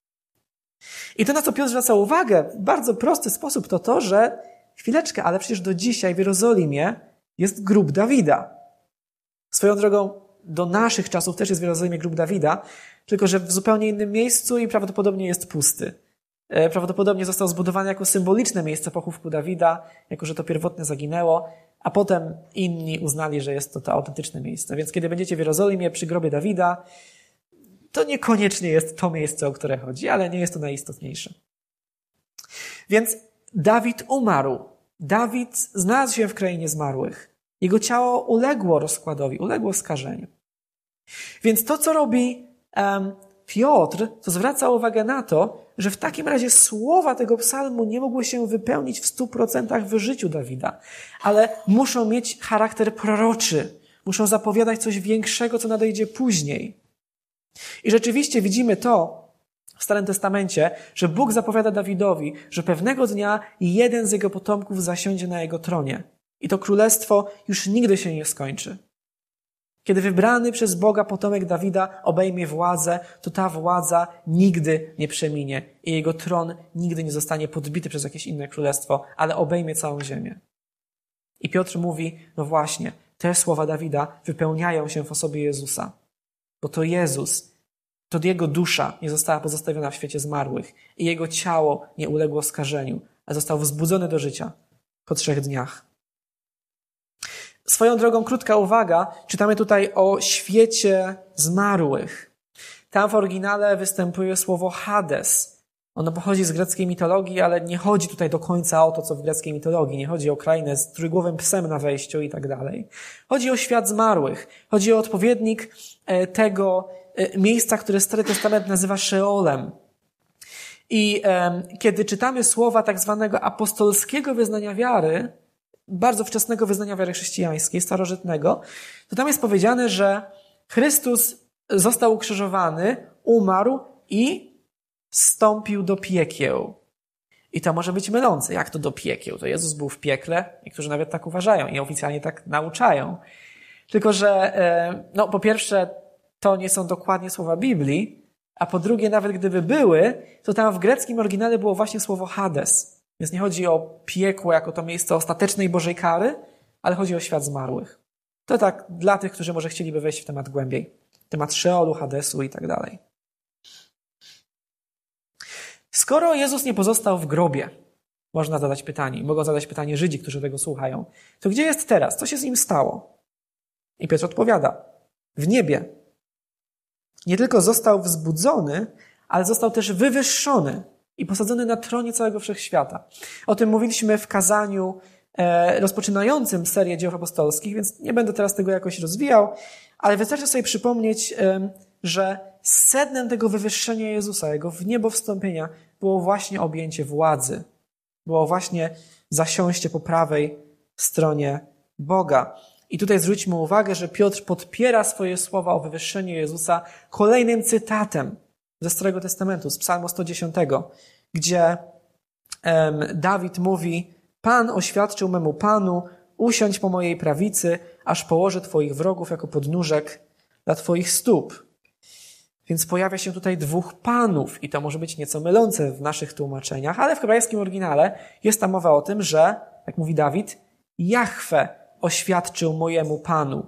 I to, na co Piotr zwraca uwagę w bardzo prosty sposób, to to, że chwileczkę, ale przecież do dzisiaj w Jerozolimie jest grób Dawida. Swoją drogą, do naszych czasów też jest w Jerozolimie grób Dawida, tylko że w zupełnie innym miejscu i prawdopodobnie jest pusty. E, prawdopodobnie został zbudowany jako symboliczne miejsce pochówku Dawida, jako że to pierwotne zaginęło, a potem inni uznali, że jest to to autentyczne miejsce. Więc kiedy będziecie w Jerozolimie przy grobie Dawida, to niekoniecznie jest to miejsce, o które chodzi, ale nie jest to najistotniejsze. Więc Dawid umarł. Dawid znalazł się w krainie zmarłych. Jego ciało uległo rozkładowi, uległo skażeniu. Więc to, co robi Piotr zwraca uwagę na to, że w takim razie słowa tego psalmu nie mogły się wypełnić w stu procentach w życiu Dawida, ale muszą mieć charakter proroczy, muszą zapowiadać coś większego, co nadejdzie później. I rzeczywiście widzimy to w Starym Testamencie, że Bóg zapowiada Dawidowi, że pewnego dnia jeden z jego potomków zasiądzie na jego tronie. I to królestwo już nigdy się nie skończy. Kiedy wybrany przez Boga potomek Dawida obejmie władzę, to ta władza nigdy nie przeminie i jego tron nigdy nie zostanie podbity przez jakieś inne królestwo, ale obejmie całą ziemię. I Piotr mówi, no właśnie, te słowa Dawida wypełniają się w osobie Jezusa. Bo to Jezus, to Jego dusza nie została pozostawiona w świecie zmarłych i Jego ciało nie uległo skażeniu, a został wzbudzony do życia po trzech dniach. Swoją drogą, krótka uwaga, czytamy tutaj o świecie zmarłych. Tam w oryginale występuje słowo Hades. Ono pochodzi z greckiej mitologii, ale nie chodzi tutaj do końca o to, co w greckiej mitologii. Nie chodzi o krainę z trójgłowym psem na wejściu i tak dalej. Chodzi o świat zmarłych. Chodzi o odpowiednik e, tego e, miejsca, które Stary Testament nazywa Sheolem. I kiedy czytamy słowa tak zwanego apostolskiego wyznania wiary, bardzo wczesnego wyznania wiary chrześcijańskiej, starożytnego, to tam jest powiedziane, że Chrystus został ukrzyżowany, umarł i wstąpił do piekieł. I to może być mylące. Jak to do piekieł? To Jezus był w piekle? Niektórzy nawet tak uważają i oficjalnie tak nauczają. Tylko, że e, no, po pierwsze, to nie są dokładnie słowa Biblii, a po drugie, nawet gdyby były, to tam w greckim oryginale było właśnie słowo Hades. Więc nie chodzi o piekło jako to miejsce ostatecznej Bożej kary, ale chodzi o świat zmarłych. To tak dla tych, którzy może chcieliby wejść w temat głębiej. Temat Szeolu, Hadesu i tak dalej. Skoro Jezus nie pozostał w grobie, można zadać pytanie, mogą zadać pytanie Żydzi, którzy tego słuchają, to gdzie jest teraz? Co się z nim stało? I Piotr odpowiada, w niebie. Nie tylko został wzbudzony, ale został też wywyższony i posadzony na tronie całego wszechświata. O tym mówiliśmy w kazaniu e, rozpoczynającym serię dzieł apostolskich, więc nie będę teraz tego jakoś rozwijał, ale wystarczy sobie przypomnieć, e, że sednem tego wywyższenia Jezusa, Jego w niebo wstąpienia, było właśnie objęcie władzy. Było właśnie zasiąście po prawej stronie Boga. I tutaj zwróćmy uwagę, że Piotr podpiera swoje słowa o wywyższeniu Jezusa kolejnym cytatem ze Starego Testamentu, z Psalmu 110, gdzie um, Dawid mówi: Pan oświadczył memu Panu, usiądź po mojej prawicy, aż położę Twoich wrogów jako podnóżek dla Twoich stóp. Więc pojawia się tutaj dwóch panów i to może być nieco mylące w naszych tłumaczeniach, ale w hebrajskim oryginale jest tam mowa o tym, że, jak mówi Dawid, Jahwe oświadczył mojemu panu,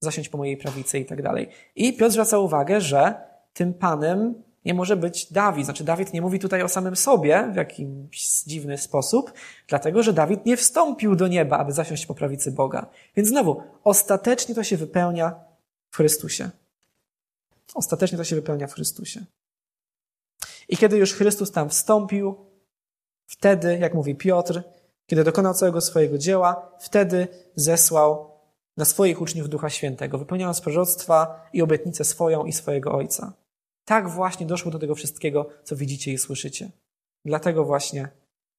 zasiąść po mojej prawicy i tak dalej. I Piotr zwraca uwagę, że tym panem nie może być Dawid. Znaczy, Dawid nie mówi tutaj o samym sobie w jakiś dziwny sposób, dlatego że Dawid nie wstąpił do nieba, aby zasiąść po prawicy Boga. Więc znowu, ostatecznie to się wypełnia w Chrystusie. Ostatecznie to się wypełnia w Chrystusie. I kiedy już Chrystus tam wstąpił, wtedy, jak mówi Piotr, kiedy dokonał całego swojego dzieła, wtedy zesłał na swoich uczniów Ducha Świętego, wypełniając proroctwa i obietnicę swoją i swojego Ojca. Tak właśnie doszło do tego wszystkiego, co widzicie i słyszycie. Dlatego właśnie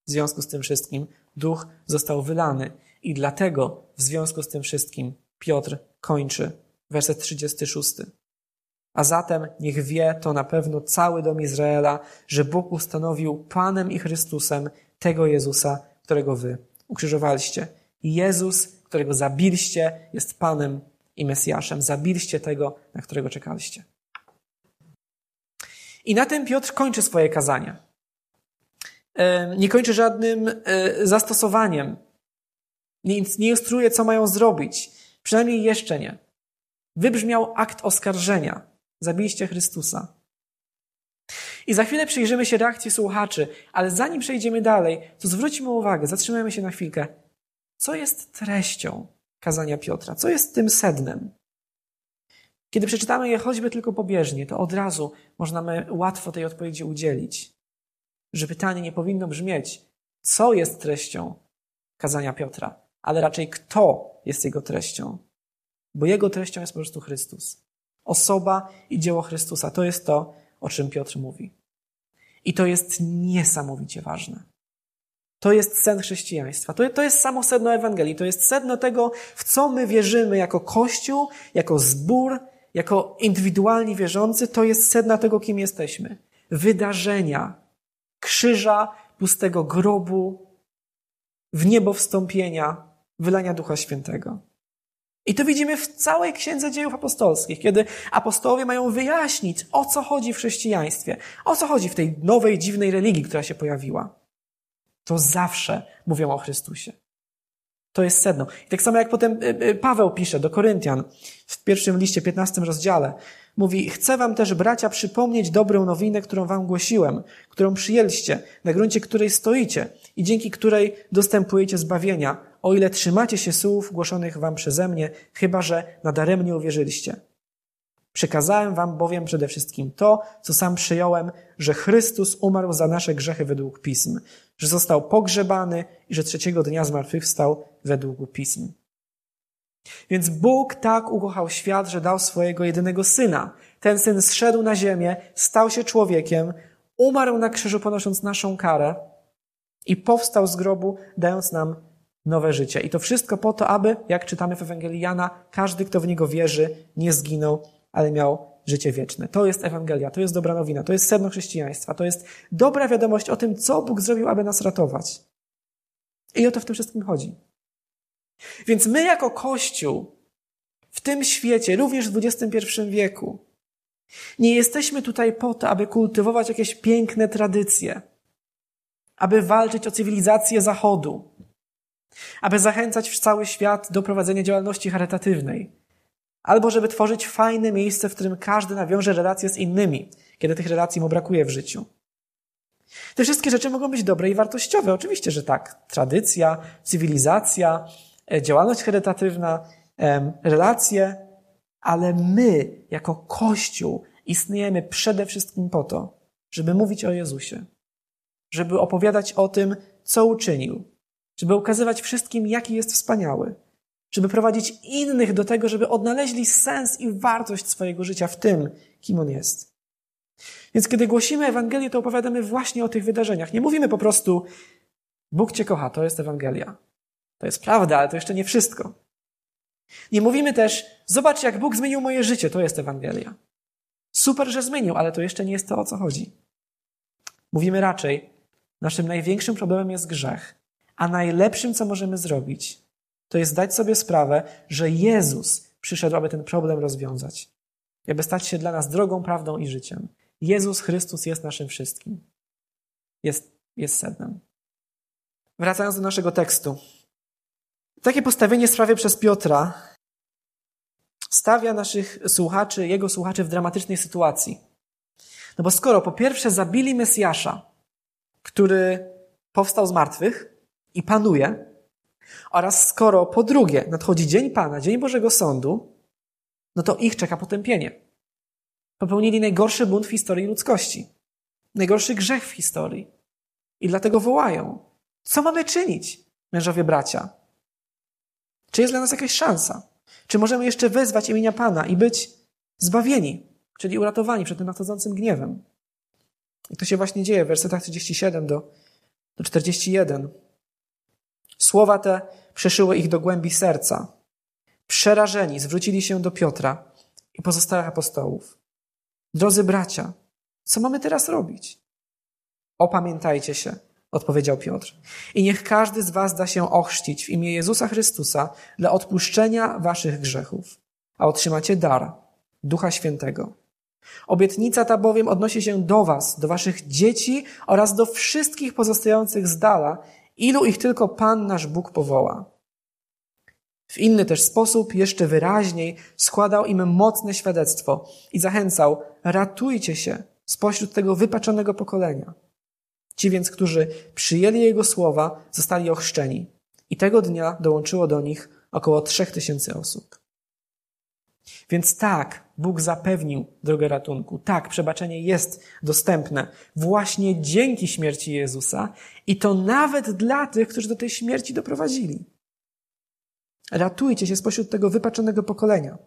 w związku z tym wszystkim Duch został wylany i dlatego w związku z tym wszystkim Piotr kończy werset 36. A zatem niech wie to na pewno cały dom Izraela, że Bóg ustanowił Panem i Chrystusem tego Jezusa, którego wy ukrzyżowaliście. Jezus, którego zabiliście, jest Panem i Mesjaszem. Zabiliście tego, na którego czekaliście. I na tym Piotr kończy swoje kazanie. Nie kończy żadnym e, zastosowaniem. Nie, instruuje, co mają zrobić. Przynajmniej jeszcze nie. Wybrzmiał akt oskarżenia. Zabiliście Chrystusa. I za chwilę przyjrzymy się reakcji słuchaczy, ale zanim przejdziemy dalej, to zwróćmy uwagę, zatrzymajmy się na chwilkę. Co jest treścią kazania Piotra? Co jest tym sednem? Kiedy przeczytamy je choćby tylko pobieżnie, to od razu można łatwo tej odpowiedzi udzielić. Że pytanie nie powinno brzmieć, co jest treścią kazania Piotra, ale raczej kto jest jego treścią. Bo jego treścią jest po prostu Chrystus. Osoba i dzieło Chrystusa to jest to, o czym Piotr mówi. I to jest niesamowicie ważne. To jest sen chrześcijaństwa. To, to jest samo sedno Ewangelii. To jest sedno tego, w co my wierzymy jako Kościół, jako zbór, jako indywidualni wierzący. To jest sedna tego, kim jesteśmy. Wydarzenia, krzyża, pustego grobu, w niebo wstąpienia, wylania Ducha Świętego. I to widzimy w całej Księdze Dziejów Apostolskich, kiedy apostołowie mają wyjaśnić, o co chodzi w chrześcijaństwie, o co chodzi w tej nowej, dziwnej religii, która się pojawiła. To zawsze mówią o Chrystusie. To jest sedno. I tak samo jak potem y, y, Paweł pisze do Koryntian w pierwszym liście, 15 rozdziale. Mówi, chcę wam też, bracia, przypomnieć dobrą nowinę, którą wam głosiłem, którą przyjęliście, na gruncie której stoicie i dzięki której dostępujecie zbawienia, o ile trzymacie się słów głoszonych wam przeze mnie, chyba że nadaremnie uwierzyliście. Przekazałem wam bowiem przede wszystkim to, co sam przyjąłem, że Chrystus umarł za nasze grzechy według Pism, że został pogrzebany i że trzeciego dnia zmartwychwstał według Pism. Więc Bóg tak ukochał świat, że dał swojego jedynego syna. Ten syn zszedł na ziemię, stał się człowiekiem, umarł na krzyżu ponosząc naszą karę i powstał z grobu, dając nam nowe życie. I to wszystko po to, aby, jak czytamy w Ewangelii Jana, każdy, kto w niego wierzy, nie zginął, ale miał życie wieczne. To jest Ewangelia, to jest dobra nowina, to jest sedno chrześcijaństwa, to jest dobra wiadomość o tym, co Bóg zrobił, aby nas ratować. I o to w tym wszystkim chodzi. Więc my jako Kościół w tym świecie, również w XXI wieku, nie jesteśmy tutaj po to, aby kultywować jakieś piękne tradycje, aby walczyć o cywilizację Zachodu, aby zachęcać cały świat do prowadzenia działalności charytatywnej, albo żeby tworzyć fajne miejsce, w którym każdy nawiąże relacje z innymi, kiedy tych relacji mu brakuje w życiu. Te wszystkie rzeczy mogą być dobre i wartościowe. Oczywiście, że tak. Tradycja, cywilizacja, e, działalność charytatywna, relacje, ale my, jako Kościół, istniejemy przede wszystkim po to, żeby mówić o Jezusie, żeby opowiadać o tym, co uczynił, żeby ukazywać wszystkim, jaki jest wspaniały, żeby prowadzić innych do tego, żeby odnaleźli sens i wartość swojego życia w tym, kim on jest. Więc kiedy głosimy Ewangelię, to opowiadamy właśnie o tych wydarzeniach. Nie mówimy po prostu, Bóg Cię kocha, to jest Ewangelia. To jest prawda, ale to jeszcze nie wszystko. Nie mówimy też, zobacz, jak Bóg zmienił moje życie, to jest Ewangelia. Super, że zmienił, ale to jeszcze nie jest to, o co chodzi. Mówimy raczej, naszym największym problemem jest grzech, a najlepszym, co możemy zrobić, to jest dać sobie sprawę, że Jezus przyszedł, aby ten problem rozwiązać. Aby stać się dla nas drogą, prawdą i życiem. Jezus Chrystus jest naszym wszystkim. Jest, jest sednem. Wracając do naszego tekstu. Takie postawienie sprawy przez Piotra stawia naszych słuchaczy, jego słuchaczy w dramatycznej sytuacji. No bo skoro po pierwsze zabili Mesjasza, który powstał z martwych i panuje, oraz skoro po drugie nadchodzi dzień Pana, dzień Bożego Sądu, no to ich czeka potępienie. Popełnili najgorszy bunt w historii ludzkości. Najgorszy grzech w historii. I dlatego wołają. Co mamy czynić, mężowie bracia? Czy jest dla nas jakaś szansa? Czy możemy jeszcze wezwać imienia Pana i być zbawieni, czyli uratowani przed tym nadchodzącym gniewem? I to się właśnie dzieje w wersetach 37 do, do 41. Słowa te przeszyły ich do głębi serca. Przerażeni zwrócili się do Piotra i pozostałych apostołów. Drodzy bracia, co mamy teraz robić? Opamiętajcie się, odpowiedział Piotr. I niech każdy z was da się ochrzcić w imię Jezusa Chrystusa dla odpuszczenia waszych grzechów, a otrzymacie dar Ducha Świętego. Obietnica ta bowiem odnosi się do was, do waszych dzieci oraz do wszystkich pozostających z dala, ilu ich tylko Pan nasz Bóg powoła. W inny też sposób, jeszcze wyraźniej, składał im mocne świadectwo i zachęcał, ratujcie się spośród tego wypaczonego pokolenia. Ci więc, którzy przyjęli Jego słowa, zostali ochrzczeni. I tego dnia dołączyło do nich około trzech tysięcy osób. Więc tak, Bóg zapewnił drogę ratunku. Tak, przebaczenie jest dostępne właśnie dzięki śmierci Jezusa i to nawet dla tych, którzy do tej śmierci doprowadzili. Ratujcie się spośród tego wypaczonego pokolenia.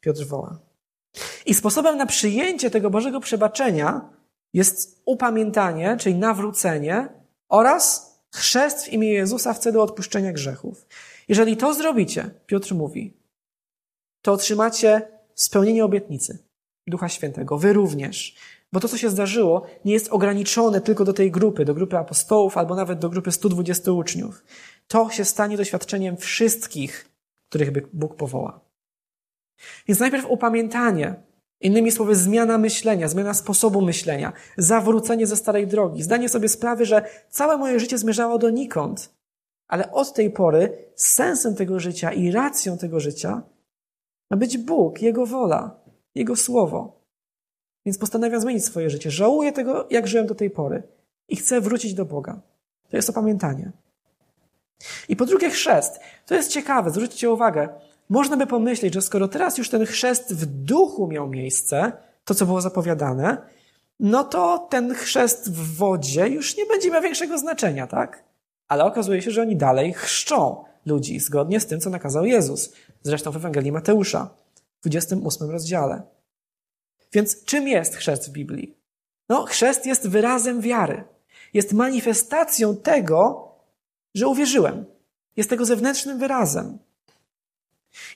Piotr woła. I sposobem na przyjęcie tego Bożego przebaczenia jest upamiętanie, czyli nawrócenie oraz chrzest w imię Jezusa w celu odpuszczenia grzechów. Jeżeli to zrobicie, Piotr mówi, to otrzymacie spełnienie obietnicy Ducha Świętego. Wy również. Bo to, co się zdarzyło, nie jest ograniczone tylko do tej grupy, do grupy apostołów albo nawet do grupy 120 uczniów. To się stanie doświadczeniem wszystkich, których Bóg powoła. Więc najpierw upamiętanie, innymi słowy zmiana myślenia, zmiana sposobu myślenia, zawrócenie ze starej drogi, zdanie sobie sprawy, że całe moje życie zmierzało donikąd, ale od tej pory sensem tego życia i racją tego życia ma być Bóg, Jego wola, Jego słowo. Więc postanawiam zmienić swoje życie. Żałuję tego, jak żyłem do tej pory i chcę wrócić do Boga. To jest opamiętanie. I po drugie chrzest. To jest ciekawe, zwróćcie uwagę. Można by pomyśleć, że skoro teraz już ten chrzest w duchu miał miejsce, to co było zapowiadane, no to ten chrzest w wodzie już nie będzie miał większego znaczenia, tak? Ale okazuje się, że oni dalej chrzczą ludzi, zgodnie z tym, co nakazał Jezus. Zresztą w Ewangelii Mateusza, w 28 rozdziale. Więc czym jest chrzest w Biblii? No, chrzest jest wyrazem wiary. Jest manifestacją tego, że uwierzyłem. Jest tego zewnętrznym wyrazem.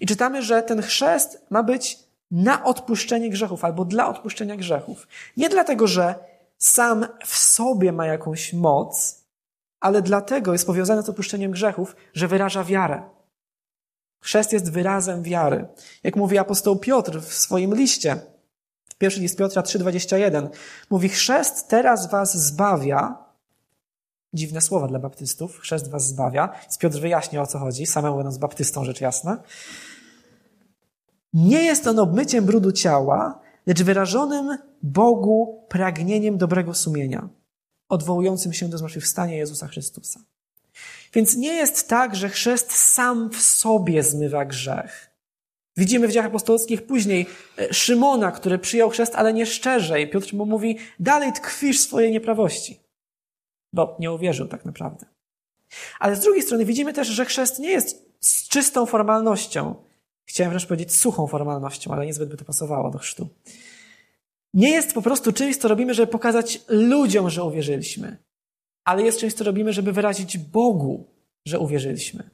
I czytamy, że ten chrzest ma być na odpuszczenie grzechów albo dla odpuszczenia grzechów. Nie dlatego, że sam w sobie ma jakąś moc, ale dlatego jest powiązany z odpuszczeniem grzechów, że wyraża wiarę. Chrzest jest wyrazem wiary. Jak mówi apostoł Piotr w swoim liście, pierwszy list Piotra 3,21, mówi: Chrzest teraz was zbawia, Dziwne słowa dla baptystów. Chrzest was zbawia. Z Piotr wyjaśnia o co chodzi, samemu będąc baptystą, rzecz jasna. Nie jest on obmyciem brudu ciała, lecz wyrażonym Bogu pragnieniem dobrego sumienia, odwołującym się do zmartwychwstania Jezusa Chrystusa. Więc nie jest tak, że chrzest sam w sobie zmywa grzech. Widzimy w dziejach apostolskich później e, Szymona, który przyjął chrzest, ale nie szczerze. I Piotr mu mówi, dalej tkwisz swojej nieprawości bo nie uwierzył tak naprawdę. Ale z drugiej strony widzimy też, że chrzest nie jest czystą formalnością. Chciałem wręcz powiedzieć suchą formalnością, ale niezbyt by to pasowało do chrztu. Nie jest po prostu czymś, co robimy, żeby pokazać ludziom, że uwierzyliśmy, ale jest czymś, co robimy, żeby wyrazić Bogu, że uwierzyliśmy.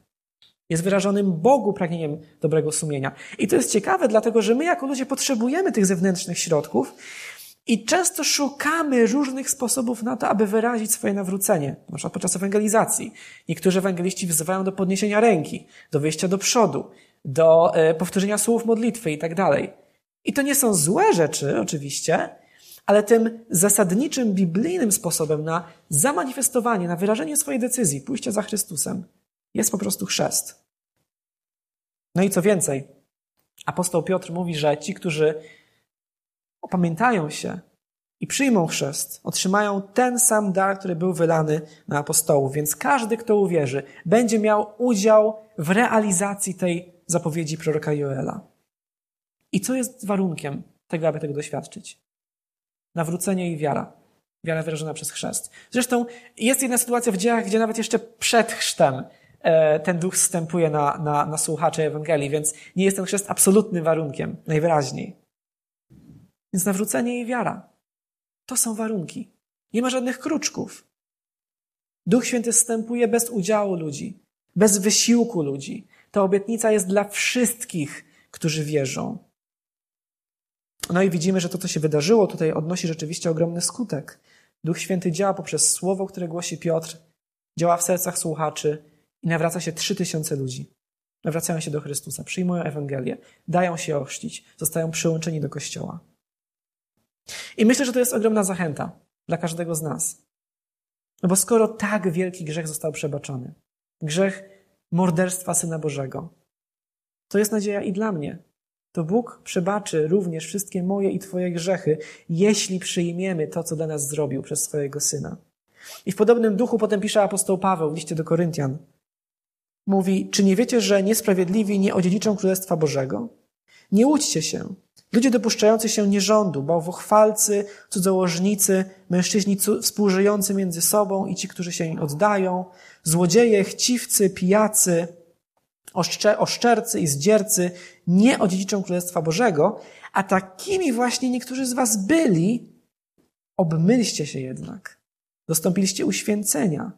Jest wyrażonym Bogu pragnieniem dobrego sumienia. I to jest ciekawe, dlatego że my jako ludzie potrzebujemy tych zewnętrznych środków, i często szukamy różnych sposobów na to, aby wyrazić swoje nawrócenie, na przykład podczas ewangelizacji. Niektórzy ewangeliści wzywają do podniesienia ręki, do wyjścia do przodu, do e, powtórzenia słów modlitwy i tak dalej. I to nie są złe rzeczy, oczywiście, ale tym zasadniczym, biblijnym sposobem na zamanifestowanie, na wyrażenie swojej decyzji, pójścia za Chrystusem, jest po prostu chrzest. No i co więcej, apostoł Piotr mówi, że ci, którzy opamiętają się i przyjmą chrzest, otrzymają ten sam dar, który był wylany na apostołów. Więc każdy, kto uwierzy, będzie miał udział w realizacji tej zapowiedzi proroka Joela. I co jest warunkiem tego, aby tego doświadczyć? Nawrócenie i wiara. Wiara wyrażona przez chrzest. Zresztą jest jedna sytuacja w dziejach, gdzie nawet jeszcze przed chrztem e, ten duch wstępuje na, na, na słuchaczy Ewangelii, więc nie jest ten chrzest absolutnym warunkiem, najwyraźniej. Więc nawrócenie i wiara. To są warunki. Nie ma żadnych kruczków. Duch Święty wstępuje bez udziału ludzi, bez wysiłku ludzi. Ta obietnica jest dla wszystkich, którzy wierzą. No i widzimy, że to, co się wydarzyło tutaj, odnosi rzeczywiście ogromny skutek. Duch Święty działa poprzez słowo, które głosi Piotr, działa w sercach słuchaczy i nawraca się trzy tysiące ludzi. Nawracają się do Chrystusa, przyjmują Ewangelię, dają się ochrzcić, zostają przyłączeni do Kościoła. I myślę, że to jest ogromna zachęta dla każdego z nas. No bo skoro tak wielki grzech został przebaczony, grzech morderstwa Syna Bożego, to jest nadzieja i dla mnie. To Bóg przebaczy również wszystkie moje i Twoje grzechy, jeśli przyjmiemy to, co dla nas zrobił przez swojego Syna. I w podobnym duchu potem pisze apostoł Paweł w liście do Koryntian. Mówi, czy nie wiecie, że niesprawiedliwi nie odziedziczą Królestwa Bożego? Nie łudźcie się. Ludzie dopuszczający się nierządu, bałwochwalcy, cudzołożnicy, mężczyźni współżyjący między sobą i ci, którzy się im oddają, złodzieje, chciwcy, pijacy, oszczercy i zdziercy, nie odziedziczą Królestwa Bożego, a takimi właśnie niektórzy z was byli, obmyliście się jednak. Dostąpiliście uświęcenia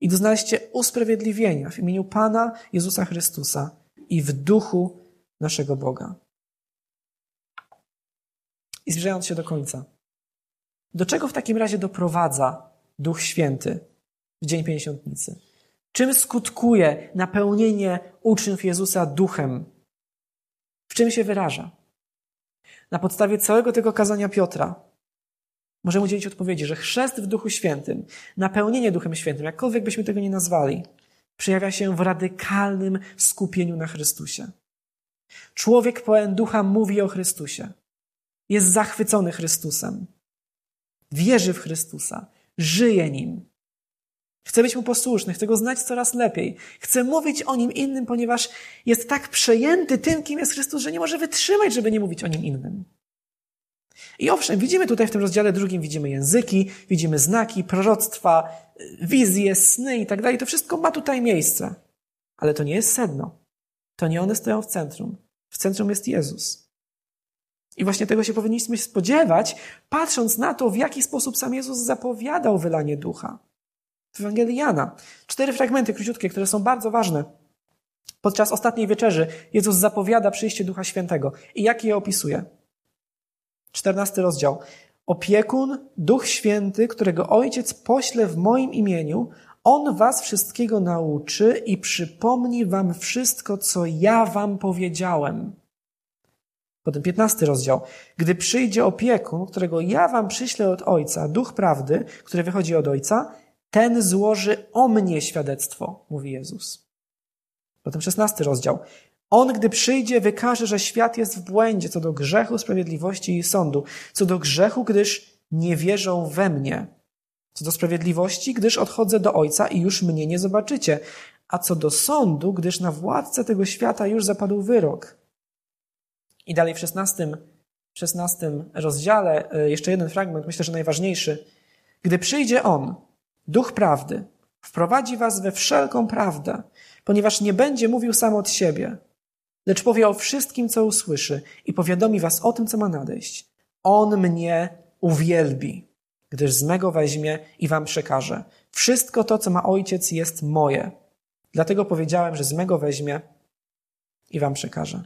i doznaliście usprawiedliwienia w imieniu Pana Jezusa Chrystusa i w duchu naszego Boga. I zbliżając się do końca. Do czego w takim razie doprowadza Duch Święty w Dzień Pięćdziesiątnicy? Czym skutkuje napełnienie uczniów Jezusa duchem? Czym się wyraża? Na podstawie całego tego kazania Piotra możemy udzielić odpowiedzi, że chrzest w Duchu Świętym, napełnienie Duchem Świętym, jakkolwiek byśmy tego nie nazwali, przejawia się w radykalnym skupieniu na Chrystusie. Człowiek pełen ducha mówi o Chrystusie. Jest zachwycony Chrystusem. Wierzy w Chrystusa. Żyje nim. Chce być mu posłuszny, chce go znać coraz lepiej. Chce mówić o nim innym, ponieważ jest tak przejęty tym, kim jest Chrystus, że nie może wytrzymać, żeby nie mówić o nim innym. I owszem, widzimy tutaj w tym rozdziale drugim, widzimy języki, widzimy znaki, proroctwa, wizje, sny i tak dalej. To wszystko ma tutaj miejsce. Ale to nie jest sedno. To nie one stoją w centrum. W centrum jest Jezus. I właśnie tego się powinniśmy spodziewać, patrząc na to, w jaki sposób sam Jezus zapowiadał wylanie ducha. W Ewangelii Jana. Cztery fragmenty króciutkie, które są bardzo ważne. Podczas ostatniej wieczerzy Jezus zapowiada przyjście Ducha Świętego. I jak je opisuje? Czternasty rozdział. Opiekun, Duch Święty, którego Ojciec pośle w moim imieniu, On was wszystkiego nauczy i przypomni wam wszystko, co ja wam powiedziałem. Potem piętnasty rozdział. Gdy przyjdzie opiekun, którego ja wam przyślę od Ojca, Duch Prawdy, który wychodzi od Ojca, ten złoży o mnie świadectwo, mówi Jezus. Potem szesnasty rozdział. On, gdy przyjdzie, wykaże, że świat jest w błędzie co do grzechu, sprawiedliwości i sądu. Co do grzechu, gdyż nie wierzą we mnie. Co do sprawiedliwości, gdyż odchodzę do Ojca i już mnie nie zobaczycie. A co do sądu, gdyż na władcę tego świata już zapadł wyrok. I dalej w szesnastym, szesnastym rozdziale, e, jeszcze jeden fragment, myślę, że najważniejszy. Gdy przyjdzie On, Duch Prawdy, wprowadzi was we wszelką prawdę, ponieważ nie będzie mówił sam od siebie, lecz powie o wszystkim, co usłyszy i powiadomi was o tym, co ma nadejść. On mnie uwielbi, gdyż z mego weźmie i wam przekaże. Wszystko to, co ma ojciec, jest moje. Dlatego powiedziałem, że z mego weźmie i wam przekaże.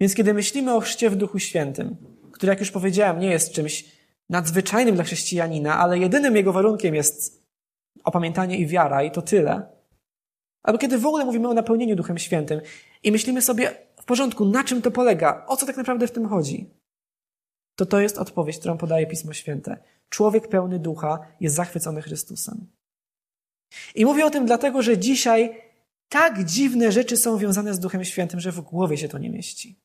Więc kiedy myślimy o chrzcie w Duchu Świętym, który, jak już powiedziałem, nie jest czymś nadzwyczajnym dla chrześcijanina, ale jedynym jego warunkiem jest opamiętanie i wiara, i to tyle, Albo kiedy w ogóle mówimy o napełnieniu Duchem Świętym i myślimy sobie, w porządku, na czym to polega, o co tak naprawdę w tym chodzi, to to jest odpowiedź, którą podaje Pismo Święte. Człowiek pełny ducha jest zachwycony Chrystusem. I mówię o tym dlatego, że dzisiaj tak dziwne rzeczy są wiązane z Duchem Świętym, że w głowie się to nie mieści.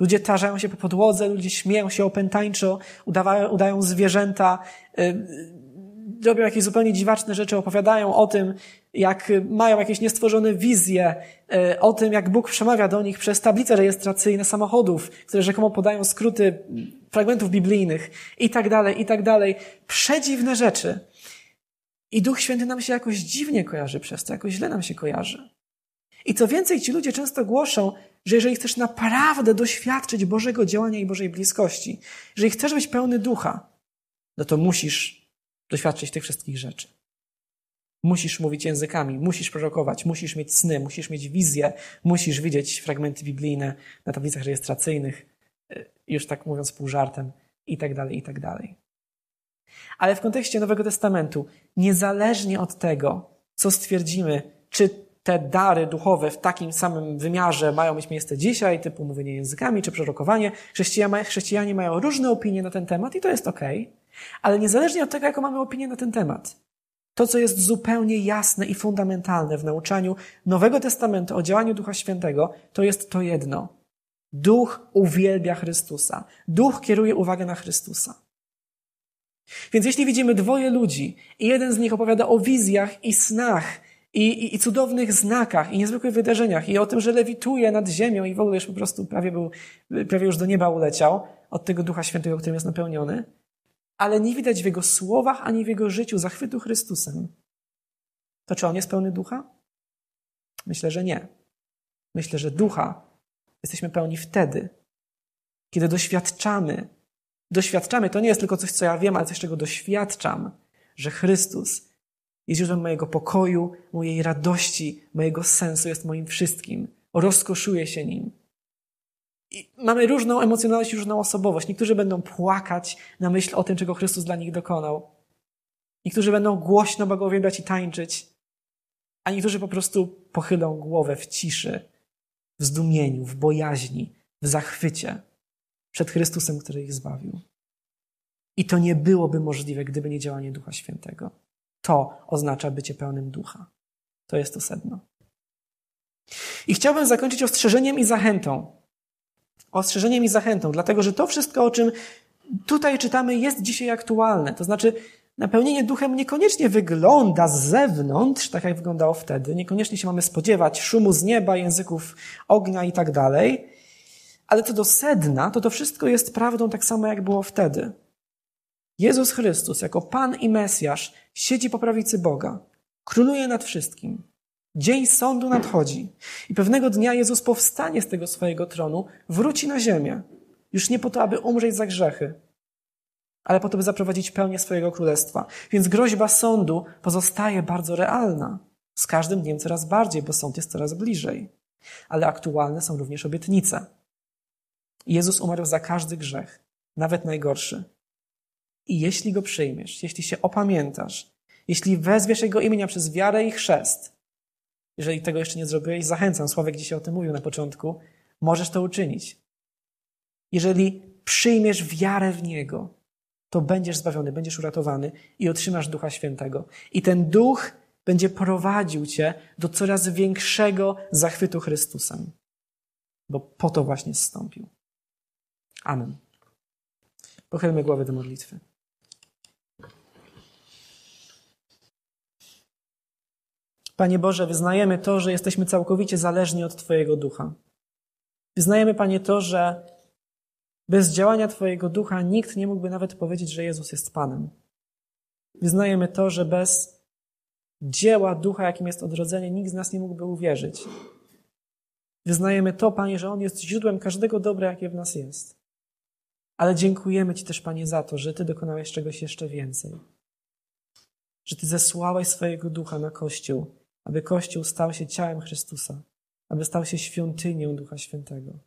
Ludzie tarzają się po podłodze, ludzie śmieją się opętańczo, udawają, udają zwierzęta, yy, robią jakieś zupełnie dziwaczne rzeczy, opowiadają o tym, jak mają jakieś niestworzone wizje, e, o tym, jak Bóg przemawia do nich przez tablice rejestracyjne samochodów, które rzekomo podają skróty fragmentów biblijnych i tak dalej, i tak dalej. Przedziwne rzeczy. I Duch Święty nam się jakoś dziwnie kojarzy przez to, jakoś źle nam się kojarzy. I co więcej, ci ludzie często głoszą, że jeżeli chcesz naprawdę doświadczyć Bożego działania i Bożej bliskości, jeżeli chcesz być pełny ducha, no to musisz doświadczyć tych wszystkich rzeczy. Musisz mówić językami, musisz prorokować, musisz mieć sny, musisz mieć wizje, musisz widzieć fragmenty biblijne na tablicach rejestracyjnych, y, już tak mówiąc pół żartem, i tak dalej, i tak dalej. Ale w kontekście Nowego Testamentu, niezależnie od tego, co stwierdzimy, czy te dary duchowe w takim samym wymiarze mają mieć miejsce dzisiaj, typu mówienie językami czy prorokowanie, chrześcijanie mają różne opinie na ten temat i to jest. Okay. Ale niezależnie od tego, jaką mamy opinię na ten temat, to, co jest zupełnie jasne i fundamentalne w nauczaniu Nowego Testamentu o działaniu Ducha Świętego, to jest to jedno. Duch uwielbia Chrystusa. Duch kieruje uwagę na Chrystusa. Więc jeśli widzimy dwoje ludzi i jeden z nich opowiada o wizjach i snach i, i, i, cudownych znakach i niezwykłych wydarzeniach i o tym, że lewituje nad ziemią i w ogóle już po prostu prawie, był, prawie już do nieba uleciał od tego Ducha Świętego, którym jest napełniony, ale nie widać w jego słowach ani w jego życiu zachwytu Chrystusem. To czy on jest pełny ducha? Myślę, że nie. Myślę, że ducha jesteśmy pełni wtedy, kiedy doświadczamy. Doświadczamy, to nie jest tylko coś, co ja wiem, ale coś, czego doświadczam, że Chrystus jest źródłem mojego pokoju, mojej radości, mojego sensu, jest moim wszystkim. Rozkoszuję się nim. I mamy różną emocjonalność różną osobowość. Niektórzy będą płakać na myśl o tym, czego Chrystus dla nich dokonał. Niektórzy będą głośno błogosławiać i tańczyć, a niektórzy po prostu pochylą głowę w ciszy, w zdumieniu, w bojaźni, w zachwycie przed Chrystusem, który ich zbawił. I to nie byłoby możliwe, gdyby nie działanie Ducha Świętego. To oznacza bycie pełnym Ducha. To jest to sedno. I chciałbym zakończyć ostrzeżeniem i zachętą. Ostrzeżeniem i zachętą, dlatego że to wszystko, o czym tutaj czytamy, jest dzisiaj aktualne. To znaczy, napełnienie duchem niekoniecznie wygląda z zewnątrz, tak jak wyglądało wtedy. Niekoniecznie się mamy spodziewać szumu z nieba, języków ognia i tak dalej. Ale co do sedna, to to wszystko jest prawdą tak samo, jak było wtedy. Jezus Chrystus, jako Pan i Mesjasz, siedzi po prawicy Boga, króluje nad wszystkim. Dzień sądu nadchodzi i pewnego dnia Jezus powstanie z tego swojego tronu, wróci na ziemię. Już nie po to, aby umrzeć za grzechy, ale po to, by zaprowadzić pełnię swojego królestwa. Więc groźba sądu pozostaje bardzo realna. Z każdym dniem coraz bardziej, bo sąd jest coraz bliżej. Ale aktualne są również obietnice. Jezus umarł za każdy grzech, nawet najgorszy. I jeśli go przyjmiesz, jeśli się opamiętasz, jeśli wezwiesz Jego imienia przez wiarę i chrzest, jeżeli tego jeszcze nie zrobiłeś, zachęcam, Sławek dzisiaj o tym mówił na początku, możesz to uczynić. Jeżeli przyjmiesz wiarę w Niego, to będziesz zbawiony, będziesz uratowany i otrzymasz Ducha Świętego. I ten Duch będzie prowadził cię do coraz większego zachwytu Chrystusem, bo po to właśnie zstąpił. Amen. Pochylmy głowy do modlitwy. Panie Boże, wyznajemy to, że jesteśmy całkowicie zależni od Twojego ducha. Wyznajemy, Panie, to, że bez działania Twojego ducha nikt nie mógłby nawet powiedzieć, że Jezus jest Panem. Wyznajemy to, że bez dzieła ducha, jakim jest odrodzenie, nikt z nas nie mógłby uwierzyć. Wyznajemy to, Panie, że On jest źródłem każdego dobra, jakie w nas jest. Ale dziękujemy Ci też, Panie, za to, że Ty dokonałeś czegoś jeszcze więcej. Że Ty zesłałeś swojego ducha na Kościół, aby Kościół stał się ciałem Chrystusa, aby stał się świątynią Ducha Świętego,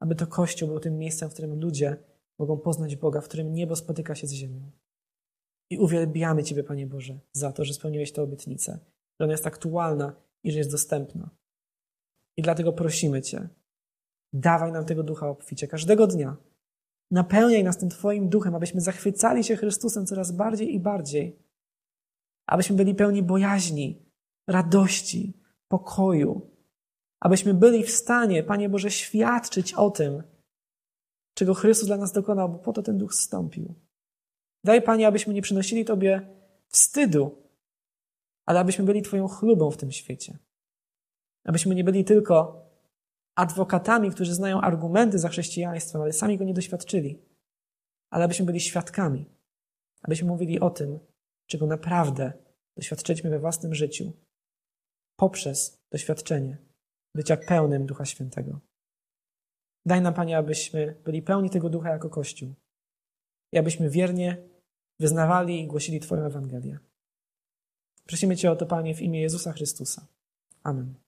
aby to Kościół był tym miejscem, w którym ludzie mogą poznać Boga, w którym niebo spotyka się z ziemią. I uwielbiamy Ciebie, Panie Boże, za to, że spełniłeś tę obietnicę, że ona jest aktualna i że jest dostępna. I dlatego prosimy Cię, dawaj nam tego ducha obficie każdego dnia. Napełniaj nas tym Twoim duchem, abyśmy zachwycali się Chrystusem coraz bardziej i bardziej, abyśmy byli pełni bojaźni, radości, pokoju, abyśmy byli w stanie, Panie Boże, świadczyć o tym, czego Chrystus dla nas dokonał, bo po to ten duch zstąpił. Daj, Panie, abyśmy nie przynosili Tobie wstydu, ale abyśmy byli Twoją chlubą w tym świecie. Abyśmy nie byli tylko adwokatami, którzy znają argumenty za chrześcijaństwem, ale sami go nie doświadczyli, ale abyśmy byli świadkami, abyśmy mówili o tym, czego naprawdę doświadczyliśmy we własnym życiu poprzez doświadczenie bycia pełnym Ducha Świętego. Daj nam, Panie, abyśmy byli pełni tego Ducha jako Kościół i abyśmy wiernie wyznawali i głosili Twoją Ewangelię. Prosimy Cię o to, Panie, w imię Jezusa Chrystusa. Amen.